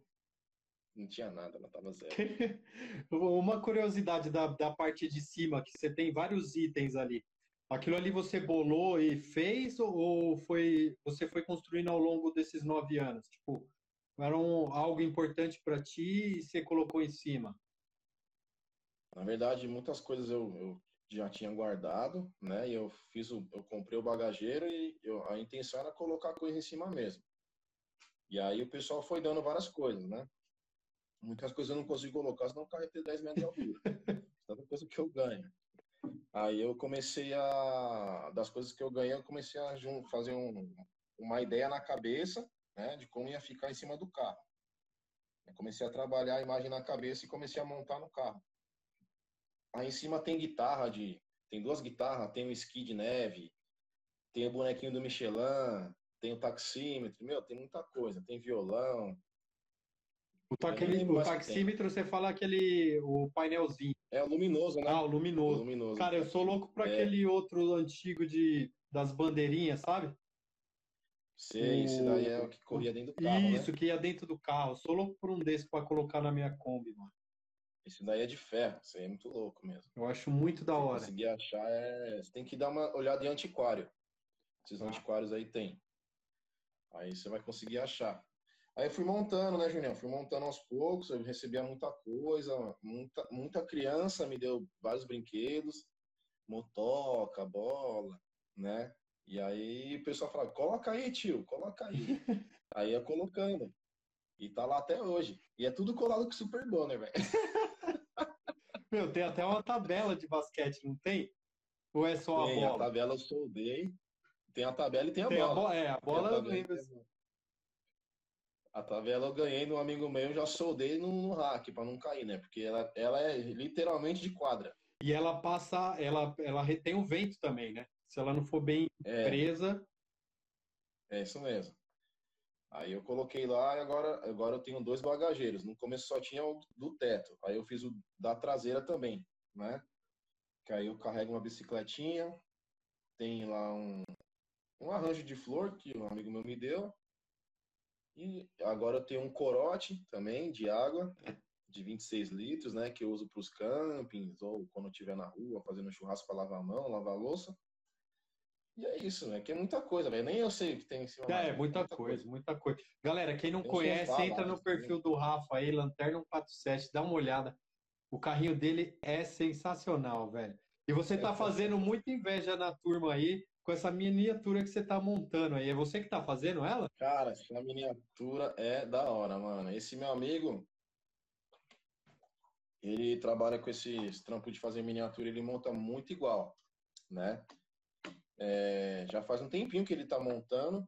S2: não tinha nada, ela tava zero.
S1: Uma curiosidade da, da parte de cima, que você tem vários itens ali. Aquilo ali você bolou e fez ou foi você foi construindo ao longo desses nove anos? Tipo, era um, algo importante para ti e você colocou em cima?
S2: Na verdade, muitas coisas eu, eu já tinha guardado, né? E eu fiz o, eu comprei o bagageiro e eu, a intenção era colocar coisa em cima mesmo. E aí o pessoal foi dando várias coisas, né? Muitas coisas eu não consigo colocar, senão o carro ia ter 10 metros de altura. Tanta coisa que eu ganho. Aí eu comecei a. Das coisas que eu ganhei, eu comecei a fazer um, uma ideia na cabeça né, de como ia ficar em cima do carro. Eu comecei a trabalhar a imagem na cabeça e comecei a montar no carro. Aí em cima tem guitarra de. Tem duas guitarras, tem o esqui de neve, tem o bonequinho do Michelin, tem o taxímetro, meu, tem muita coisa, tem violão,
S1: o, aquele, o taxímetro, você fala aquele o painelzinho.
S2: É o luminoso, né?
S1: Ah, o luminoso. O luminoso. Cara, eu sou louco para é. aquele outro antigo de das bandeirinhas, sabe?
S2: Sei, o... esse daí é o que corria dentro do carro.
S1: Isso, né? que ia dentro do carro. Sou louco por um desse para colocar na minha Kombi, mano.
S2: Esse daí é de ferro, isso aí é muito louco mesmo.
S1: Eu acho muito da hora.
S2: Se conseguir achar, é... você tem que dar uma olhada em antiquário. Esses ah. antiquários aí tem. Aí você vai conseguir achar. Aí fui montando, né, Julião? Fui montando aos poucos, eu recebia muita coisa, muita, muita criança me deu vários brinquedos, motoca, bola, né? E aí o pessoal falava, coloca aí, tio, coloca aí. aí ia colocando. E tá lá até hoje. E é tudo colado com Super né, velho?
S1: Meu, tem até uma tabela de basquete, não tem? Ou é só
S2: tem,
S1: a bola?
S2: a tabela eu soldei. Tem a tabela e tem a tem bola. A bo
S1: é, a bola eu lembro.
S2: A tabela eu ganhei de um amigo meu, já soldei no, no rack para não cair, né? Porque ela, ela é literalmente de quadra.
S1: E ela passa, ela, ela retém o vento também, né? Se ela não for bem é. presa.
S2: É isso mesmo. Aí eu coloquei lá e agora, agora eu tenho dois bagageiros. No começo só tinha o do teto. Aí eu fiz o da traseira também, né? Que aí eu carrego uma bicicletinha, tem lá um, um arranjo de flor que um amigo meu me deu. E agora eu tenho um corote também de água, de 26 litros, né? Que eu uso para os campings ou quando eu estiver na rua fazendo churrasco para lavar a mão, lavar a louça. E é isso, né? Que é muita coisa, velho. Nem eu sei o que tem em cima.
S1: É, é muita, muita coisa, coisa, muita coisa. Galera, quem não conhece, sofá, entra no perfil do Rafa aí, Lanterna 147, dá uma olhada. O carrinho dele é sensacional, velho. E você tá fazendo muita inveja na turma aí, com essa miniatura que você tá montando aí. É você que tá fazendo ela?
S2: Cara, essa miniatura é da hora, mano. Esse meu amigo, ele trabalha com esse, esse trampo de fazer miniatura, ele monta muito igual, né? É, já faz um tempinho que ele tá montando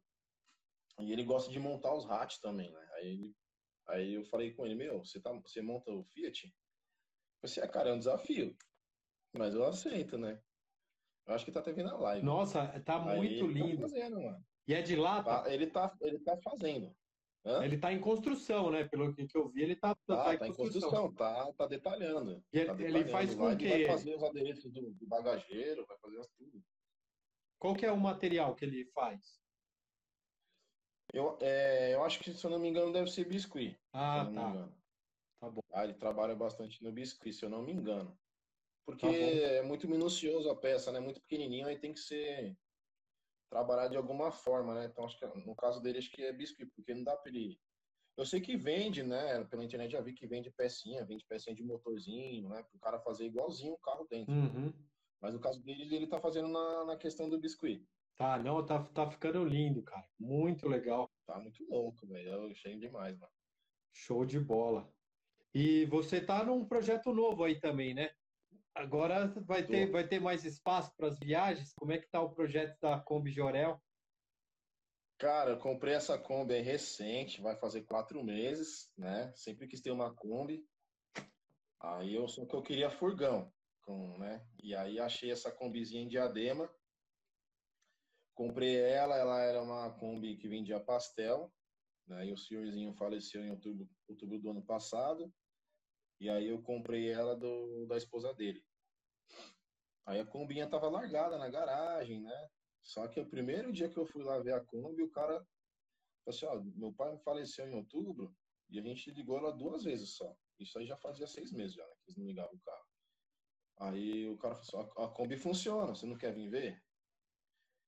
S2: e ele gosta de montar os rats também, né? Aí, ele, aí eu falei com ele, meu, você, tá, você monta o Fiat? Você, assim, ah, cara, é um desafio, mas eu aceito, né? Eu acho que tá até vendo a live.
S1: Nossa, tá muito tá lindo.
S2: Tá fazendo, mano.
S1: E é de lata?
S2: Tá, ele, tá, ele tá fazendo.
S1: Hã? Ele está em construção, né? Pelo que eu vi, ele está
S2: tá, tá, tá, em construção. Tá, tá detalhando.
S1: E
S2: tá
S1: detalhando. ele faz com que... Vai
S2: fazer os adereços do, do, bagageiro, vai fazer tudo.
S1: Qual que é o material que ele faz?
S2: Eu, é, eu acho que, se eu não me engano, deve ser biscuit.
S1: Ah, tá. Tá bom.
S2: Ah, ele trabalha bastante no biscuit, se eu não me engano. Porque tá é muito minucioso a peça, né? Muito pequenininho, aí tem que ser trabalhar de alguma forma, né? Então, acho que no caso dele, acho que é biscuit, porque não dá para ele. Eu sei que vende, né? Pela internet já vi que vende pecinha, vende pecinha de motorzinho, né? Para o cara fazer igualzinho o carro dentro.
S1: Uhum.
S2: Mas no caso dele, ele tá fazendo na, na questão do biscuit.
S1: Tá, não, tá, tá ficando lindo, cara. Muito legal.
S2: Tá muito louco, velho. Eu achei demais, mano.
S1: Show de bola. E você tá num projeto novo aí também, né? Agora vai ter, vai ter mais espaço para as viagens? Como é que tá o projeto da Kombi Jorel?
S2: Cara, eu comprei essa Kombi recente, vai fazer quatro meses, né? Sempre quis ter uma Kombi. Aí eu só que eu queria furgão, com, né? E aí achei essa Kombizinha em Diadema. Comprei ela, ela era uma Kombi que vendia pastel, né? E o senhorzinho faleceu em outubro, outubro do ano passado. E aí eu comprei ela do, da esposa dele. Aí a combinha tava largada na garagem, né? Só que o primeiro dia que eu fui lá ver a Kombi, o cara falou assim, ó, meu pai faleceu em outubro e a gente ligou ela duas vezes só. Isso aí já fazia seis meses já, né? Que eles não ligavam o carro. Aí o cara falou assim, a Kombi funciona, você não quer vir ver?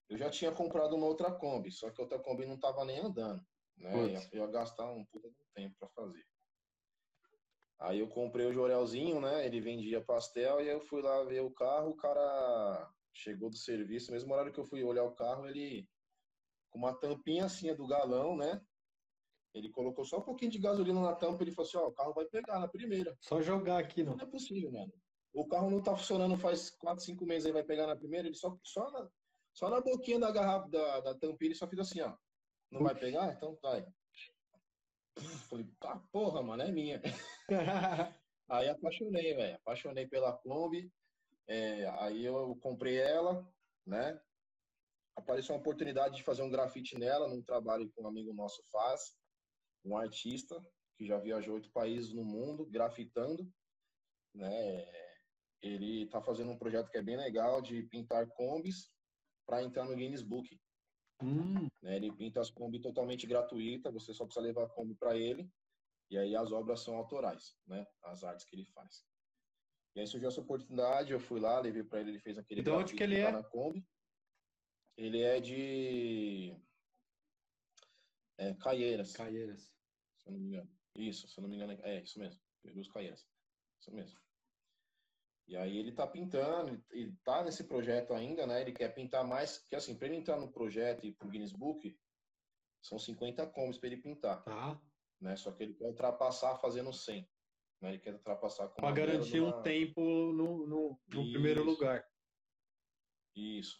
S2: Eu já tinha comprado uma outra Kombi, só que a outra Kombi não tava nem andando, né? Eu ia gastar um puta de tempo para fazer. Aí eu comprei o Jorelzinho, né? Ele vendia pastel e eu fui lá ver o carro, o cara chegou do serviço, mesmo horário que eu fui olhar o carro, ele com uma tampinha assim do galão, né? Ele colocou só um pouquinho de gasolina na tampa, ele falou assim, ó, oh, o carro vai pegar na primeira.
S1: Só jogar aqui, não.
S2: Não é possível, mano. O carro não tá funcionando faz 4, 5 meses, aí vai pegar na primeira, ele só, só, na, só na boquinha da garrafa, da, da tampinha, ele só fez assim, ó. Não vai pegar? Então vai. Falei, tá porra, mano, é minha. aí apaixonei, velho. Apaixonei pela Kombi. É, aí eu comprei ela, né? Apareceu uma oportunidade de fazer um grafite nela, num trabalho que um amigo nosso faz, um artista que já viajou oito países no mundo, grafitando, né? Ele tá fazendo um projeto que é bem legal de pintar combis para entrar no Guinness Book.
S1: Hum.
S2: Né? Ele pinta as Kombi totalmente gratuita, você só precisa levar a Kombi para ele, e aí as obras são autorais, né? As artes que ele faz. E aí surgiu essa oportunidade, eu fui lá, levei para ele, ele fez aquele.
S1: De onde que ele é?
S2: Na Kombi. Ele é de é, Caieiras.
S1: Caieiras.
S2: Se eu não me engano. Isso, se eu não me engano, é isso mesmo. Dos Caieiras. Isso mesmo. E aí ele tá pintando, ele tá nesse projeto ainda, né? Ele quer pintar mais, que assim, para ele entrar no projeto e pro Guinness Book, são 50 combos para ele pintar.
S1: Tá.
S2: Né? Só que ele quer ultrapassar fazendo 100. Né? Ele quer ultrapassar com
S1: Para garantir um tempo no, no, no primeiro lugar.
S2: Isso.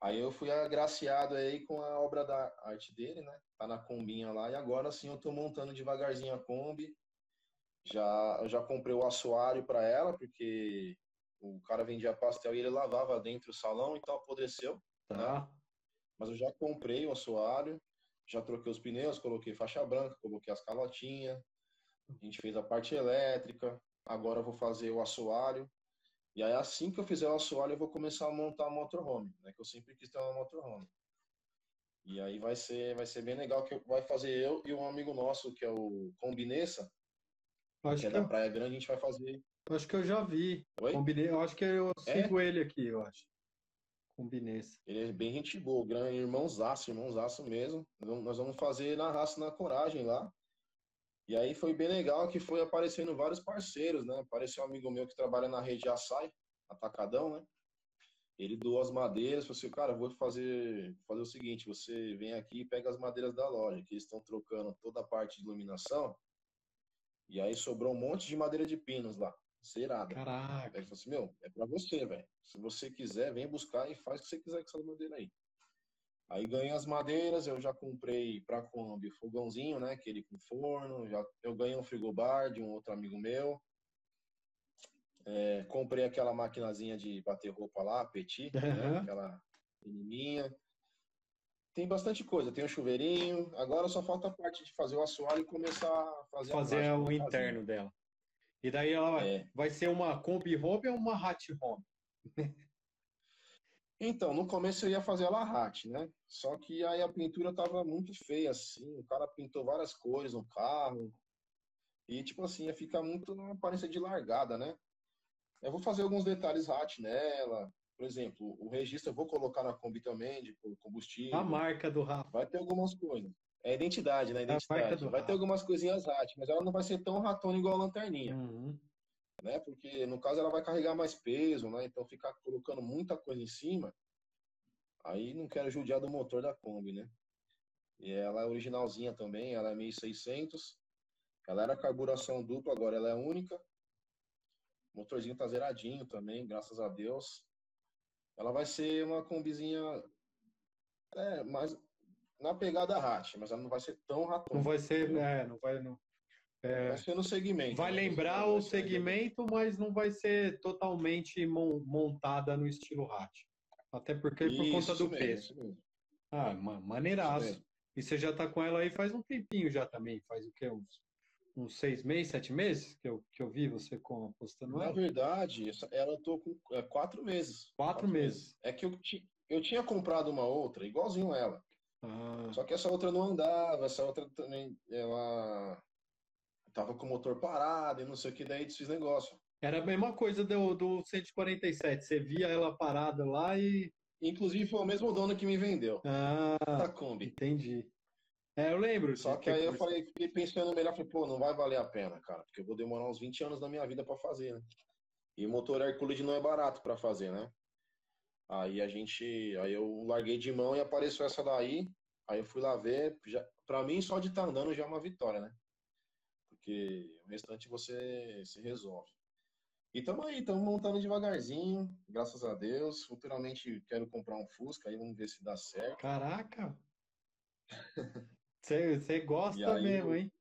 S2: Aí eu fui agraciado aí com a obra da arte dele, né? Tá na combinha lá e agora sim eu tô montando devagarzinho a Kombi. Já já comprei o assoalho para ela porque o cara vendia pastel e ele lavava dentro do salão, então apodreceu.
S1: Tá.
S2: Né? Mas eu já comprei o assoalho, já troquei os pneus, coloquei faixa branca, coloquei as calotinhas, a gente fez a parte elétrica, agora eu vou fazer o assoalho. E aí assim que eu fizer o assoalho, eu vou começar a montar a motorhome, né? Que eu sempre quis ter uma motorhome. E aí vai ser, vai ser bem legal que vai fazer eu e um amigo nosso que é o Combinessa, que é da Praia Grande, a gente vai fazer
S1: acho que eu já vi.
S2: Oi?
S1: Combinei, eu acho que eu é? sigo é? ele aqui, eu acho. Combinei.
S2: Ele é bem gente boa, grande irmãozaço, irmãozaço mesmo. Nós vamos fazer na raça, na coragem lá. E aí foi bem legal que foi aparecendo vários parceiros, né? Apareceu um amigo meu que trabalha na rede Açai, Atacadão, né? Ele doou as madeiras, falou assim, cara, vou fazer, fazer o seguinte, você vem aqui e pega as madeiras da loja, que eles estão trocando toda a parte de iluminação, e aí sobrou um monte de madeira de pinos lá. Zerada.
S1: Caraca.
S2: Aí ele falou assim, meu, é pra você, velho. Se você quiser, vem buscar e faz o que você quiser com essa madeira aí. Aí ganhei as madeiras, eu já comprei pra Kombi fogãozinho, né? Aquele com forno. Já, eu ganhei um frigobar de um outro amigo meu. É, comprei aquela maquinazinha de bater roupa lá, Petit, né,
S1: Aham.
S2: aquela pequenininha. Tem bastante coisa, tem o chuveirinho. Agora só falta a parte de fazer o assoalho e começar a fazer, a
S1: Fazer
S2: plástica,
S1: o
S2: né,
S1: interno dela. E daí ela vai,
S2: É.
S1: vai ser uma Kombi Home ou uma Hat Home?
S2: Então, no começo eu ia fazer a Larrate, né? Só que aí a pintura tava muito feia, assim. O cara pintou várias cores no carro. E, tipo assim, ia ficar muito uma aparência de largada, né? Eu vou fazer alguns detalhes RAT nela. Por exemplo, o registro eu vou colocar na Kombi também, de combustível.
S1: A marca do Rafa.
S2: Vai ter algumas coisas. É identidade, né?
S1: a marca
S2: Identidade. Vai ter algumas coisinhas RAT, mas ela não vai ser tão ratona igual a lanterninha,
S1: Uhum.
S2: né? Porque, no caso, ela vai carregar mais peso, né? Então, ficar colocando muita coisa em cima, aí não quero judiar do motor da Kombi, né? E ela é originalzinha também, ela é 1600. Ela era carburação dupla, agora ela é única. O motorzinho tá zeradinho também, graças a Deus. Ela vai ser uma combizinha é, mais na pegada hatch, mas ela não vai ser tão
S1: Não
S2: ratona.
S1: vai ser, é, não vai, não, é,
S2: Vai ser no segmento.
S1: vai
S2: né?
S1: lembrar o segmento, mas não vai ser totalmente mon- montada no estilo Hat. Até porque por
S2: Isso,
S1: conta do
S2: mesmo,
S1: peso.
S2: mesmo,
S1: Ah, maneiraço. E você já tá com ela aí faz um tempinho já também. Faz o quê? Uns, uns seis meses, sete meses que eu, que eu vi você com, postando
S2: Na
S1: ela?
S2: verdade, essa- ela eu tô com é, quatro meses.
S1: Quatro meses.
S2: É que eu, eu tinha comprado uma outra, igualzinho ela.
S1: Ah,
S2: Só que essa outra não andava, essa outra também, ela tava com o motor parado e não sei o que, daí desfiz negócio.
S1: era a mesma coisa do, do 147. Você via ela parada lá e.
S2: Inclusive foi o mesmo dono que me vendeu,
S1: Ah,
S2: da Kombi.
S1: entendi. É, eu lembro.
S2: Só que aí eu falei, fiquei pensando melhor, falei, pô, não vai valer a pena, cara, porque eu vou demorar uns 20 anos da minha vida pra fazer, né? E motor Hercules não é barato pra fazer, né? Aí a gente, aí eu larguei de mão e apareceu essa daí, aí eu fui lá ver, já, pra mim só de estar andando já é uma vitória, né? Porque o restante você se resolve. E tamo aí, tamo montando devagarzinho, graças a Deus. Futuramente quero comprar um Fusca, aí vamos ver se dá certo.
S1: Caraca! Você, gosta
S2: aí,
S1: mesmo, hein?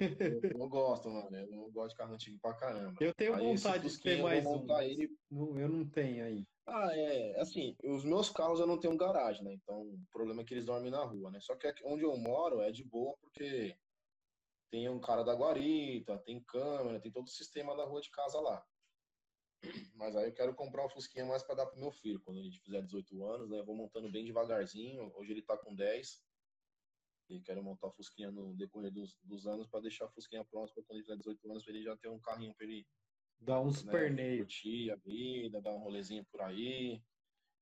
S2: Eu, eu gosto, mano, eu gosto de carro antigo pra caramba.
S1: Eu tenho
S2: Aí
S1: vontade de ter mais um.
S2: ele-
S1: não- eu não tenho aí.
S2: Ah, é, assim, os meus carros eu não tenho garagem, né? Então, o problema é que eles dormem na rua, né? Só que onde eu moro é de boa porque tem um cara da guarita, tem câmera, tem todo o sistema da rua de casa lá. Mas aí eu quero comprar um Fusquinha mais para dar pro meu filho, quando ele tiver 18 anos, né? Eu vou montando bem devagarzinho. Hoje ele tá com 10. E quero montar o Fusquinha no decorrer dos, dos anos para deixar a Fusquinha pronto para quando ele tiver 18 anos, pra ele já ter um carrinho para ele
S1: Dá uns
S2: né, curtir a vida, dar um rolezinho por aí.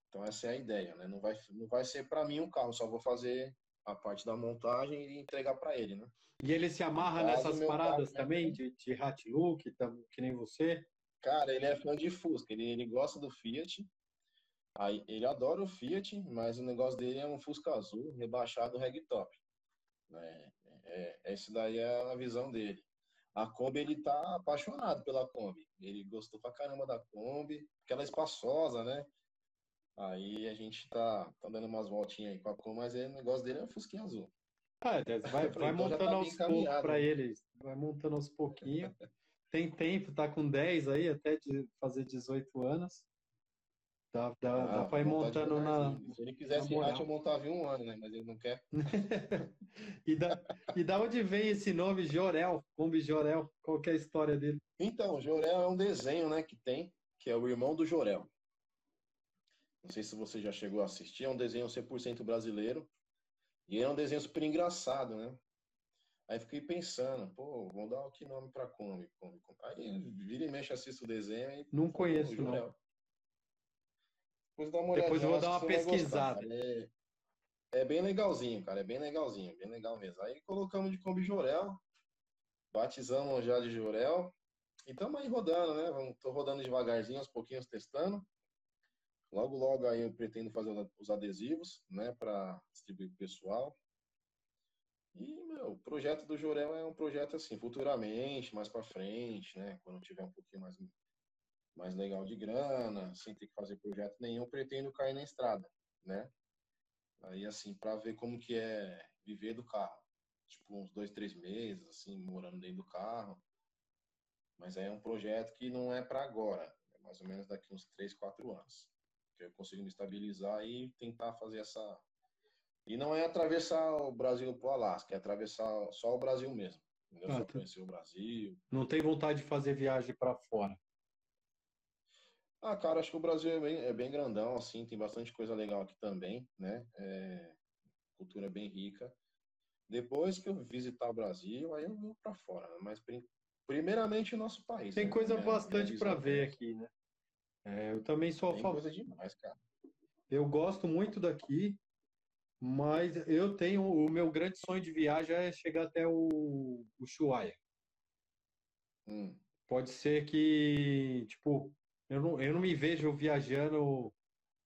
S2: Então essa é a ideia, né? Não vai, não vai ser para mim um carro, só vou fazer a parte da montagem e entregar para ele, né?
S1: E ele se amarra
S2: caso,
S1: nessas paradas
S2: carro,
S1: também, de, de hat look, que nem você?
S2: Cara, ele é fã de Fusca, ele, ele gosta do Fiat. Aí, ele adora o Fiat, mas o negócio dele é um Fusca azul, rebaixado ragtop. É, é, esse daí é a visão dele. A Kombi, ele tá apaixonado pela Kombi. Ele gostou pra caramba da Kombi, porque ela é espaçosa, né? Aí a gente tá, tá dando umas voltinhas aí com a Kombi, mas aí o negócio dele é o Fusquinha azul.
S1: Ah, Deus, vai, vai
S2: então já
S1: montando
S2: tá
S1: aos poucos para
S2: né?
S1: ele. Vai montando aos pouquinhos. Tem tempo, tá com 10 aí, até de fazer 18 anos. Dá, dá, dá
S2: Ah,
S1: pra ir montando na.
S2: Se ele quisesse. Fiat, eu montava em um ano, né? Mas ele não quer.
S1: E da, e da onde vem esse nome Jorel? Kombi Jorel? Qual que é a história dele?
S2: Então, Jorel é um desenho, né, que tem, que é o irmão do Jorel. Não sei se você já chegou a assistir, é um desenho 100% brasileiro. E é um desenho super engraçado, né? Aí fiquei pensando, pô, vamos dar que nome pra Kombi? Kombi, Kombi. Aí vira e mexe, assisto o desenho e
S1: Não conheço, não.
S2: Depois dá uma
S1: Depois eu vou dar uma pesquisada.
S2: É, é bem legalzinho, cara, é bem legalzinho, bem legal mesmo. Aí colocamos de Kombi Jorel, batizamos já de Jorel, e estamos aí rodando, né? Vamos, tô rodando devagarzinho, aos pouquinhos testando. Logo, logo aí eu pretendo fazer os adesivos, né, para distribuir pro pessoal. E, meu, o projeto do Jorel é um projeto assim, futuramente, mais para frente, né, quando tiver um pouquinho mais mais legal de grana, sem ter que fazer projeto nenhum, pretendo cair na estrada, né? Aí, assim, para ver como que é viver do carro. Tipo, uns dois, três meses, assim, morando dentro do carro. Mas aí é um projeto que não é para agora, é mais ou menos daqui uns três, quatro anos. Que eu consigo me estabilizar e tentar fazer essa. E não é atravessar o Brasil para o Alasca, é atravessar só o Brasil mesmo. Entendeu? Ah, só tá. conhecer o Brasil.
S1: Não tem vontade de fazer viagem para fora?
S2: Ah, cara, acho que o Brasil é bem, é bem grandão, assim, tem bastante coisa legal aqui também, né? É, cultura bem rica. Depois que eu visitar o Brasil, aí eu vou para fora, né? mas primeiramente o nosso país.
S1: Tem né? coisa bastante para ver aqui, né? É, eu também sou
S2: Tem coisa demais, cara.
S1: Eu gosto muito daqui, mas eu tenho o meu grande sonho de viagem é chegar até o Ushuaia. Hum. Pode ser que, tipo, eu não, eu não me vejo viajando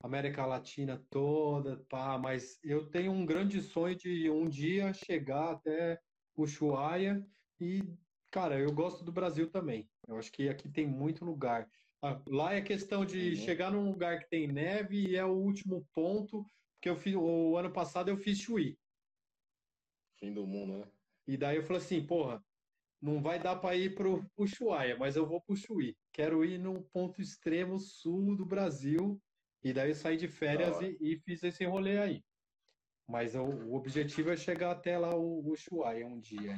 S1: América Latina toda, pá, mas eu tenho um grande sonho de um dia chegar até Ushuaia e, cara, eu gosto do Brasil também. Eu acho que aqui tem muito lugar. Ah, lá é questão de uhum. chegar num lugar que tem neve e é o último ponto, porque eu fiz, o ano passado eu fiz Chuí.
S2: Fim do mundo, né?
S1: E daí eu falei assim, porra, não vai dar para ir pro Ushuaia, mas eu vou pro Chuí. Quero ir no ponto extremo sul do Brasil e daí eu saí de férias e, e, fiz esse rolê aí. Mas o, o, objetivo é chegar até lá o, o Ushuaia um dia.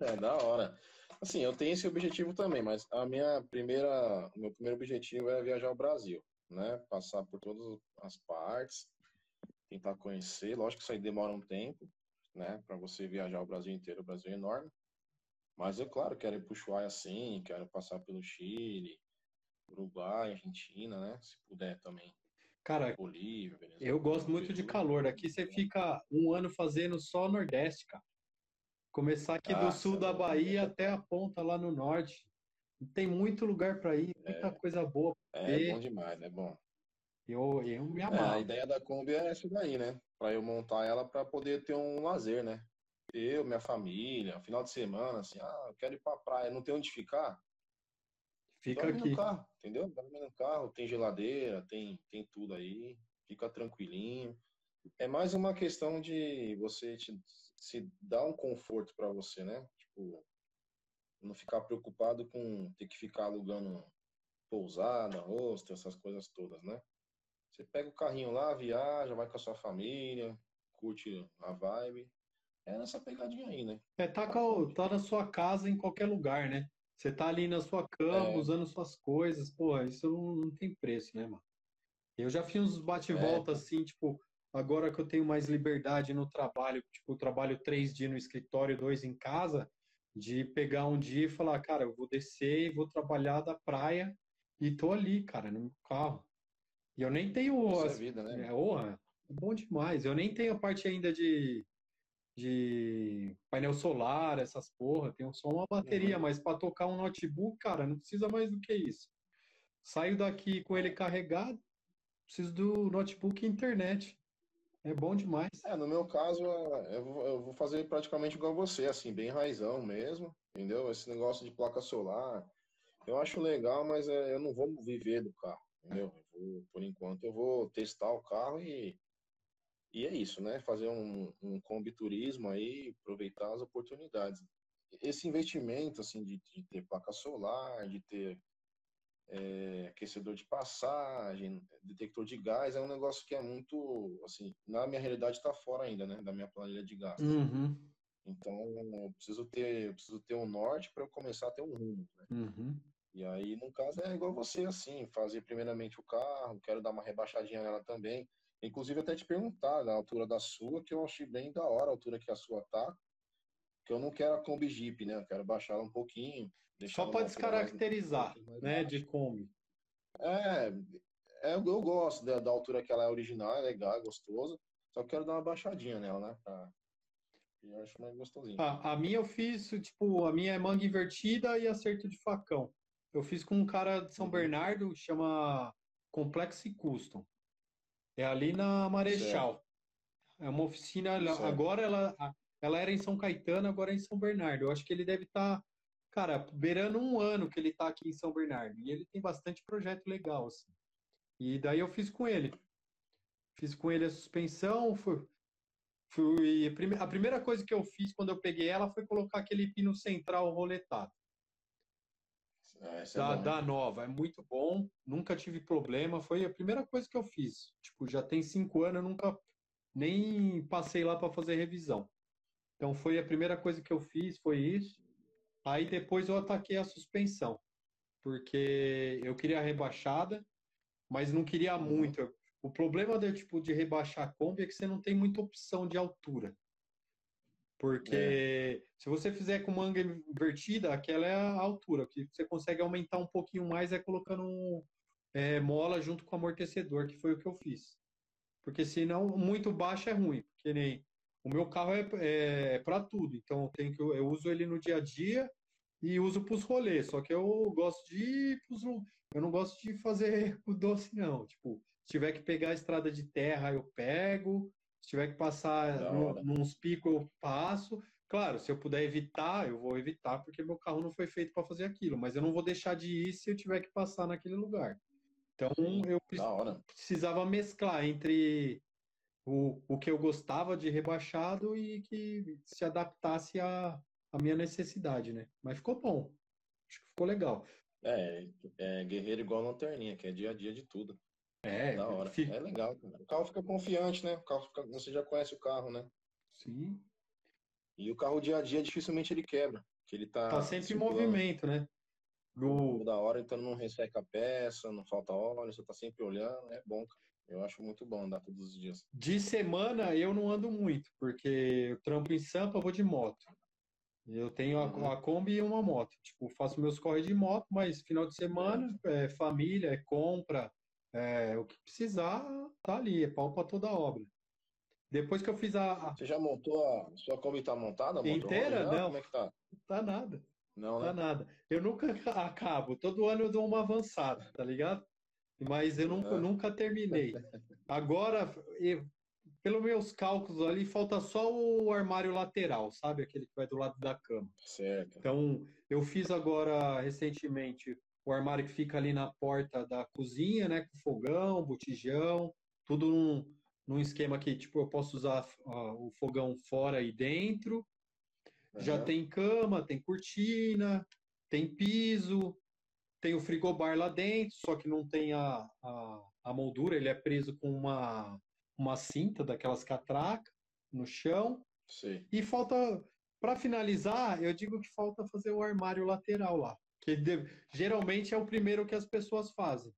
S2: É da hora. Assim, eu tenho esse objetivo também, mas a minha primeira, o meu primeiro objetivo é viajar ao Brasil, né? Passar por todas as partes, tentar conhecer. Lógico que isso aí demora um tempo, né? Para você viajar o Brasil inteiro, o Brasil é enorme. Mas eu, claro, quero ir para o Ushuaia assim, quero passar pelo Chile, Uruguai, Argentina, né? Se puder também.
S1: Cara, Bolívia, Venezuela, eu gosto muito de calor. Aqui você fica um ano fazendo só Nordeste, cara. Começar aqui ah, do sul da Bahia até a ponta lá no norte. Tem muito lugar para ir, muita é, coisa boa.
S2: É, bom demais, é bom.
S1: Eu, eu me amarro. É,
S2: a ideia da Kombi é essa daí, né? Para eu montar ela para poder ter um lazer, né? Eu, minha família, final de semana, assim, ah, eu quero ir pra praia, não tem onde ficar.
S1: Fica Dorme aqui.
S2: no carro, entendeu? Dorme no carro, tem geladeira, tem, tem tudo aí, fica tranquilinho. É mais uma questão de você te, se dar um conforto para você, né? Tipo, não ficar preocupado com ter que ficar alugando pousada, hostel, essas coisas todas, né? Você pega o carrinho lá, viaja, vai com a sua família, curte a vibe. É nessa pegadinha aí, né?
S1: É, tá, tá na sua casa em qualquer lugar, né? Você tá ali na sua cama, é. usando suas coisas, pô, isso não, não, tem preço, né, mano? Eu já fiz uns bate-volta é. assim, tipo, agora que eu tenho mais liberdade no trabalho, tipo, eu trabalho três dias no escritório, dois em casa, de pegar um dia e falar, cara, eu vou descer e vou trabalhar da praia e tô ali, cara, no carro. E eu nem tenho.
S2: Isso é as... é vida, né?
S1: É, oh, é bom demais. Eu nem tenho a parte ainda de de painel solar, essas porra, tem só uma bateria, uhum. mas para tocar um notebook, cara, não precisa mais do que isso. Saio daqui com ele carregado, preciso do notebook e internet. É bom demais.
S2: É, no meu caso, é, eu vou, fazer praticamente igual você, assim, bem raizão mesmo, entendeu? Esse negócio de placa solar, eu acho legal, mas é, eu não vou viver do carro, entendeu? Vou, por enquanto, eu vou testar o carro e e é isso, né? Fazer um, um combi turismo aí, aproveitar as oportunidades. Esse investimento, assim, de, de ter placa solar, de ter é, aquecedor de passagem, detector de gás, é um negócio que é muito, assim, na minha realidade está fora ainda, né? Da minha planilha de gastos.
S1: Uhum.
S2: Então, eu preciso ter, eu preciso ter um norte para eu começar a ter um rumo, né?
S1: Uhum.
S2: E aí, no caso, é igual você, assim, fazer primeiramente o carro, quero dar uma rebaixadinha nela também. Inclusive, até te perguntar da altura da sua, que eu achei bem da hora a altura que a sua tá. Que eu não quero a Kombi Jeep, né? Eu quero baixar ela um pouquinho.
S1: Só para descaracterizar, mais, né? De Kombi.
S2: É, é, eu gosto da, da, altura que ela é original, é legal, é gostoso. Só quero dar uma baixadinha nela, né? Pra... Eu acho mais gostosinho.
S1: Ah, a minha eu fiz, tipo, a minha é manga invertida e acerto de facão. Eu fiz com um cara de São uhum. Bernardo, chama Complexi Custom. É ali na Marechal. Certo. É uma oficina. Certo. Agora ela, ela era em São Caetano, agora é em São Bernardo. Eu acho que ele deve estar. Tá, cara, beirando um ano que ele tá aqui em São Bernardo. E ele tem bastante projeto legal, assim. E daí eu fiz com ele. Fiz com ele a suspensão, fui, fui a primeira coisa que eu fiz quando eu peguei ela foi colocar aquele pino central roletado. É, da, é da nova, é muito bom, nunca tive problema, foi a primeira coisa que eu fiz. Tipo, já tem cinco anos, eu nunca nem passei lá para fazer revisão. Então foi a primeira coisa que eu fiz, foi isso. Aí depois eu ataquei a suspensão, porque eu queria a rebaixada, mas não queria uhum. muito. O problema de, tipo, de rebaixar a Kombi é que você não tem muita opção de altura. Porque é. se você fizer com manga invertida, aquela é a altura. que você consegue aumentar um pouquinho mais é colocando é, mola junto com amortecedor, que foi o que eu fiz. Porque senão, muito baixo é ruim. Porque nem o meu carro é, é, é para tudo. Então eu, tenho que, eu uso ele no dia a dia e uso para os rolês. Só que eu gosto de ir pros, eu não gosto de fazer o doce, não. Tipo, se tiver que pegar a estrada de terra, eu pego. Tiver que passar no, nos picos, eu passo. Claro, se eu puder evitar, eu vou evitar, porque meu carro não foi feito para fazer aquilo. Mas eu não vou deixar de ir se eu tiver que passar naquele lugar. Então, eu precisava mesclar entre o, o que eu gostava de rebaixado e que se adaptasse à, à minha necessidade, né? Mas ficou bom. Acho que ficou legal.
S2: É, é guerreiro igual lanterninha, que é dia a dia de tudo.
S1: É,
S2: da hora. Fica... É legal. Cara. O carro fica confiante, né? O carro fica... Você já conhece o carro, né?
S1: Sim.
S2: E o carro dia a dia dificilmente ele quebra. Que ele tá,
S1: tá sempre em movimento, né?
S2: No... Da hora, então não resseca a peça, não falta óleo, você tá sempre olhando, é bom, cara. Eu acho muito bom andar todos os dias.
S1: De semana eu não ando muito, porque eu trampo em Sampa, eu vou de moto. Eu tenho a, uhum. a Kombi e uma moto. Tipo, faço meus corre de moto, mas final de semana é família, é compra, é, o que precisar, tá ali, é pau para toda obra. Depois que eu fiz a.
S2: Você já montou a. Sua Kombi tá montada?
S1: Inteira? Não.
S2: Como é que tá?
S1: Tá nada.
S2: Não, né?
S1: Tá nada. Eu nunca acabo. Todo ano eu dou uma avançada, tá ligado? Mas eu nunca, é. nunca terminei. Agora, eu, pelos meus cálculos ali, falta só o armário lateral, sabe? Aquele que vai do lado da cama.
S2: Certo.
S1: Então, eu fiz agora recentemente o armário que fica ali na porta da cozinha, né? Com fogão, botijão, tudo num, num esquema que, tipo, eu posso usar uh, o fogão fora e dentro. Uhum. Já tem cama, tem cortina, tem piso, tem o frigobar lá dentro, só que não tem a, a, a moldura, ele é preso com uma, uma cinta daquelas catracas no chão.
S2: Sim.
S1: E falta, para finalizar, eu digo que falta fazer o armário lateral lá, que de, geralmente é o primeiro que as pessoas fazem.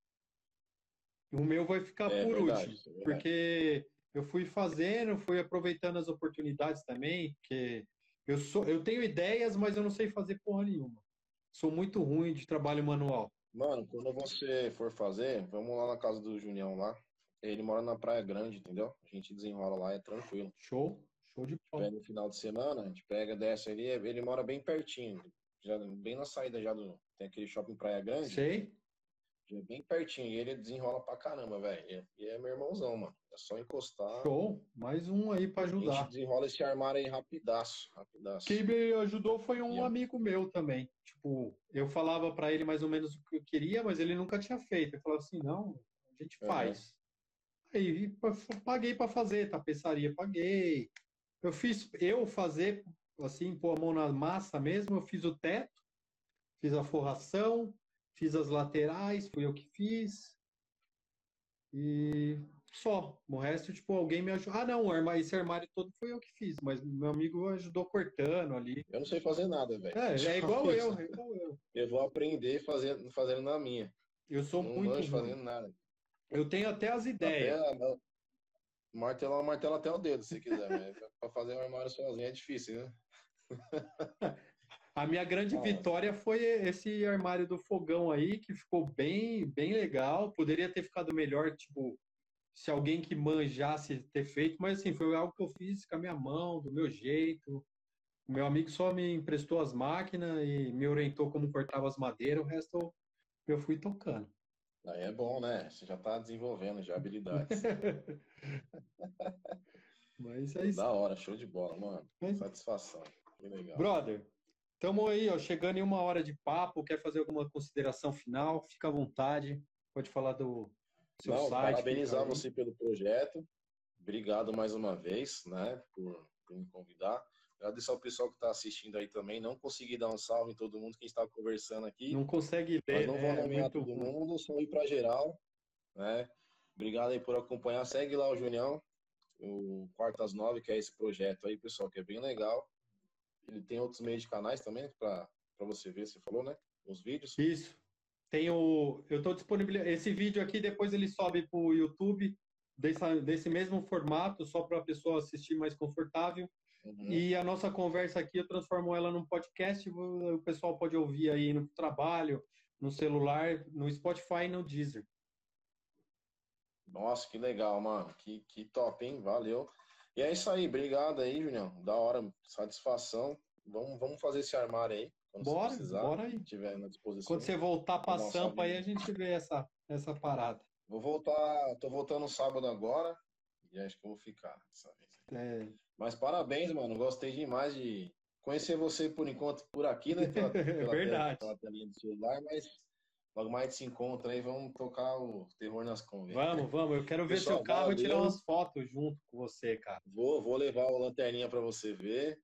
S1: O meu vai ficar é, por verdade, último, é porque eu fui fazendo, fui aproveitando as oportunidades também, porque eu sou, eu tenho ideias, mas eu não sei fazer porra nenhuma. Sou muito ruim de trabalho manual.
S2: Mano, quando você for fazer, vamos lá na casa do Junião lá. Ele mora na Praia Grande, entendeu? A gente desenrola lá, é tranquilo.
S1: Show, show de bola.
S2: no final de semana, a gente pega, desce ali, ele mora bem pertinho, já bem na saída já do. Tem aquele shopping Praia Grande.
S1: Sei.
S2: É bem pertinho. E ele desenrola pra caramba, velho. E é meu irmãozão, mano. É só encostar.
S1: Show. Mais um aí pra ajudar. A gente
S2: desenrola esse armário aí rapidaço. rapidaço.
S1: Quem me ajudou foi um amigo meu também. Tipo, eu falava para ele mais ou menos o que eu queria, mas ele nunca tinha feito. Ele falou assim: não, a gente faz. Aí paguei para fazer, tapeçaria, paguei. Eu fiz, eu fazer, assim, pôr a mão na massa mesmo, eu fiz o teto, fiz a forração, Fiz as laterais, fui eu que fiz. E só. O resto, tipo, alguém me ajudou. Ah, não, esse armário todo foi eu que fiz, mas meu amigo ajudou cortando ali.
S2: Eu não sei fazer nada, velho.
S1: É, é igual eu, é igual eu.
S2: Eu vou aprender fazendo, fazendo na minha.
S1: Eu sou
S2: não
S1: muito. Não
S2: fazendo nada.
S1: Eu tenho até as ideias. Até,
S2: martelo, martelo até o dedo, se quiser. mas pra fazer um armário sozinho é difícil, né?
S1: A minha grande ah. vitória foi esse armário do fogão aí, que ficou bem, bem legal. Poderia ter ficado melhor, tipo, se alguém que manjasse ter feito, mas assim, foi algo que eu fiz com a minha mão, do meu jeito. O meu amigo só me emprestou as máquinas e me orientou como cortava as madeiras, o resto eu fui tocando.
S2: Aí é bom, né? Você já está desenvolvendo já habilidades.
S1: mas é isso.
S2: Da hora, show de bola, mano. Mas... Satisfação. Legal.
S1: Brother, Estamos aí, ó, chegando em uma hora de papo. Quer fazer alguma consideração final? Fica à vontade. Pode falar do seu
S2: Não,
S1: site.
S2: Parabenizar você pelo projeto. Obrigado mais uma vez, né, por, por me convidar. Agradecer ao pessoal que está assistindo aí também. Não consegui dar um salve em todo mundo que está conversando aqui.
S1: Não consegue ver,
S2: mas não vou
S1: né?
S2: nomear
S1: Muito
S2: todo mundo, só ir para geral, né? Obrigado aí por acompanhar. Segue lá o Junião, o Quartas Nove, que é esse projeto aí, pessoal, que é bem legal. Ele tem outros meios de canais também para você ver, você falou, né? Os vídeos.
S1: Isso. Tem o. Eu estou disponível. Esse vídeo aqui, depois ele sobe para o YouTube, desse, desse mesmo formato, só para a pessoa assistir mais confortável. Uhum. E a nossa conversa aqui, eu transformo ela num podcast, o pessoal pode ouvir aí no trabalho, no celular, no Spotify e no Deezer.
S2: Nossa, que legal, mano. Que, que top, hein? Valeu. E é isso aí, obrigado aí, Julião. Da hora, satisfação. Vamos, vamos fazer esse armário aí.
S1: Quando bora, você precisar, bora aí.
S2: Tiver na disposição.
S1: Quando você voltar para Sampa aí, a gente vê essa, essa parada.
S2: Vou voltar, tô voltando sábado agora e acho que vou ficar dessa vez. É. Mas parabéns, mano. Gostei demais de conhecer você por enquanto por aqui, né?
S1: Pela, pela
S2: Verdade. Tela, pela telinha do celular, mas logo mais se encontra aí, vamos tocar o terror nas conversas.
S1: Vamos, vamos. Eu quero ver Pessoal, seu carro e tirar umas fotos junto com você, cara.
S2: Vou, vou levar o lanterninha para você ver.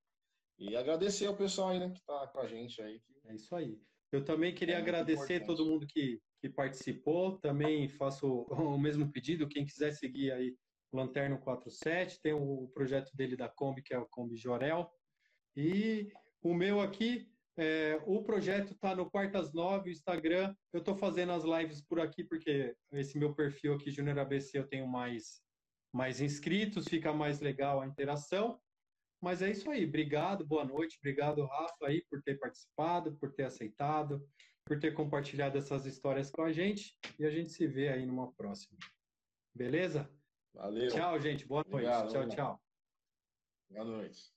S2: E agradecer ao pessoal aí, né, que tá com a gente aí.
S1: É isso aí. Eu também queria é agradecer importante. todo mundo que, que participou. Também faço o mesmo pedido. Quem quiser seguir aí Lanterno 47, tem o projeto dele da Kombi, que é o Kombi Jorel. E o meu aqui, é, o projeto está no Quartas 9, Instagram. Eu estou fazendo as lives por aqui, porque esse meu perfil aqui, Junior ABC, eu tenho mais, mais inscritos, fica mais legal a interação. Mas é isso aí. Obrigado, boa noite. Obrigado, Rafa, aí, por ter participado, por ter aceitado, por ter compartilhado essas histórias com a gente. E a gente se vê aí numa próxima. Beleza?
S2: Valeu.
S1: Tchau, gente. Boa noite. Obrigado, tchau, tchau.
S2: Boa noite.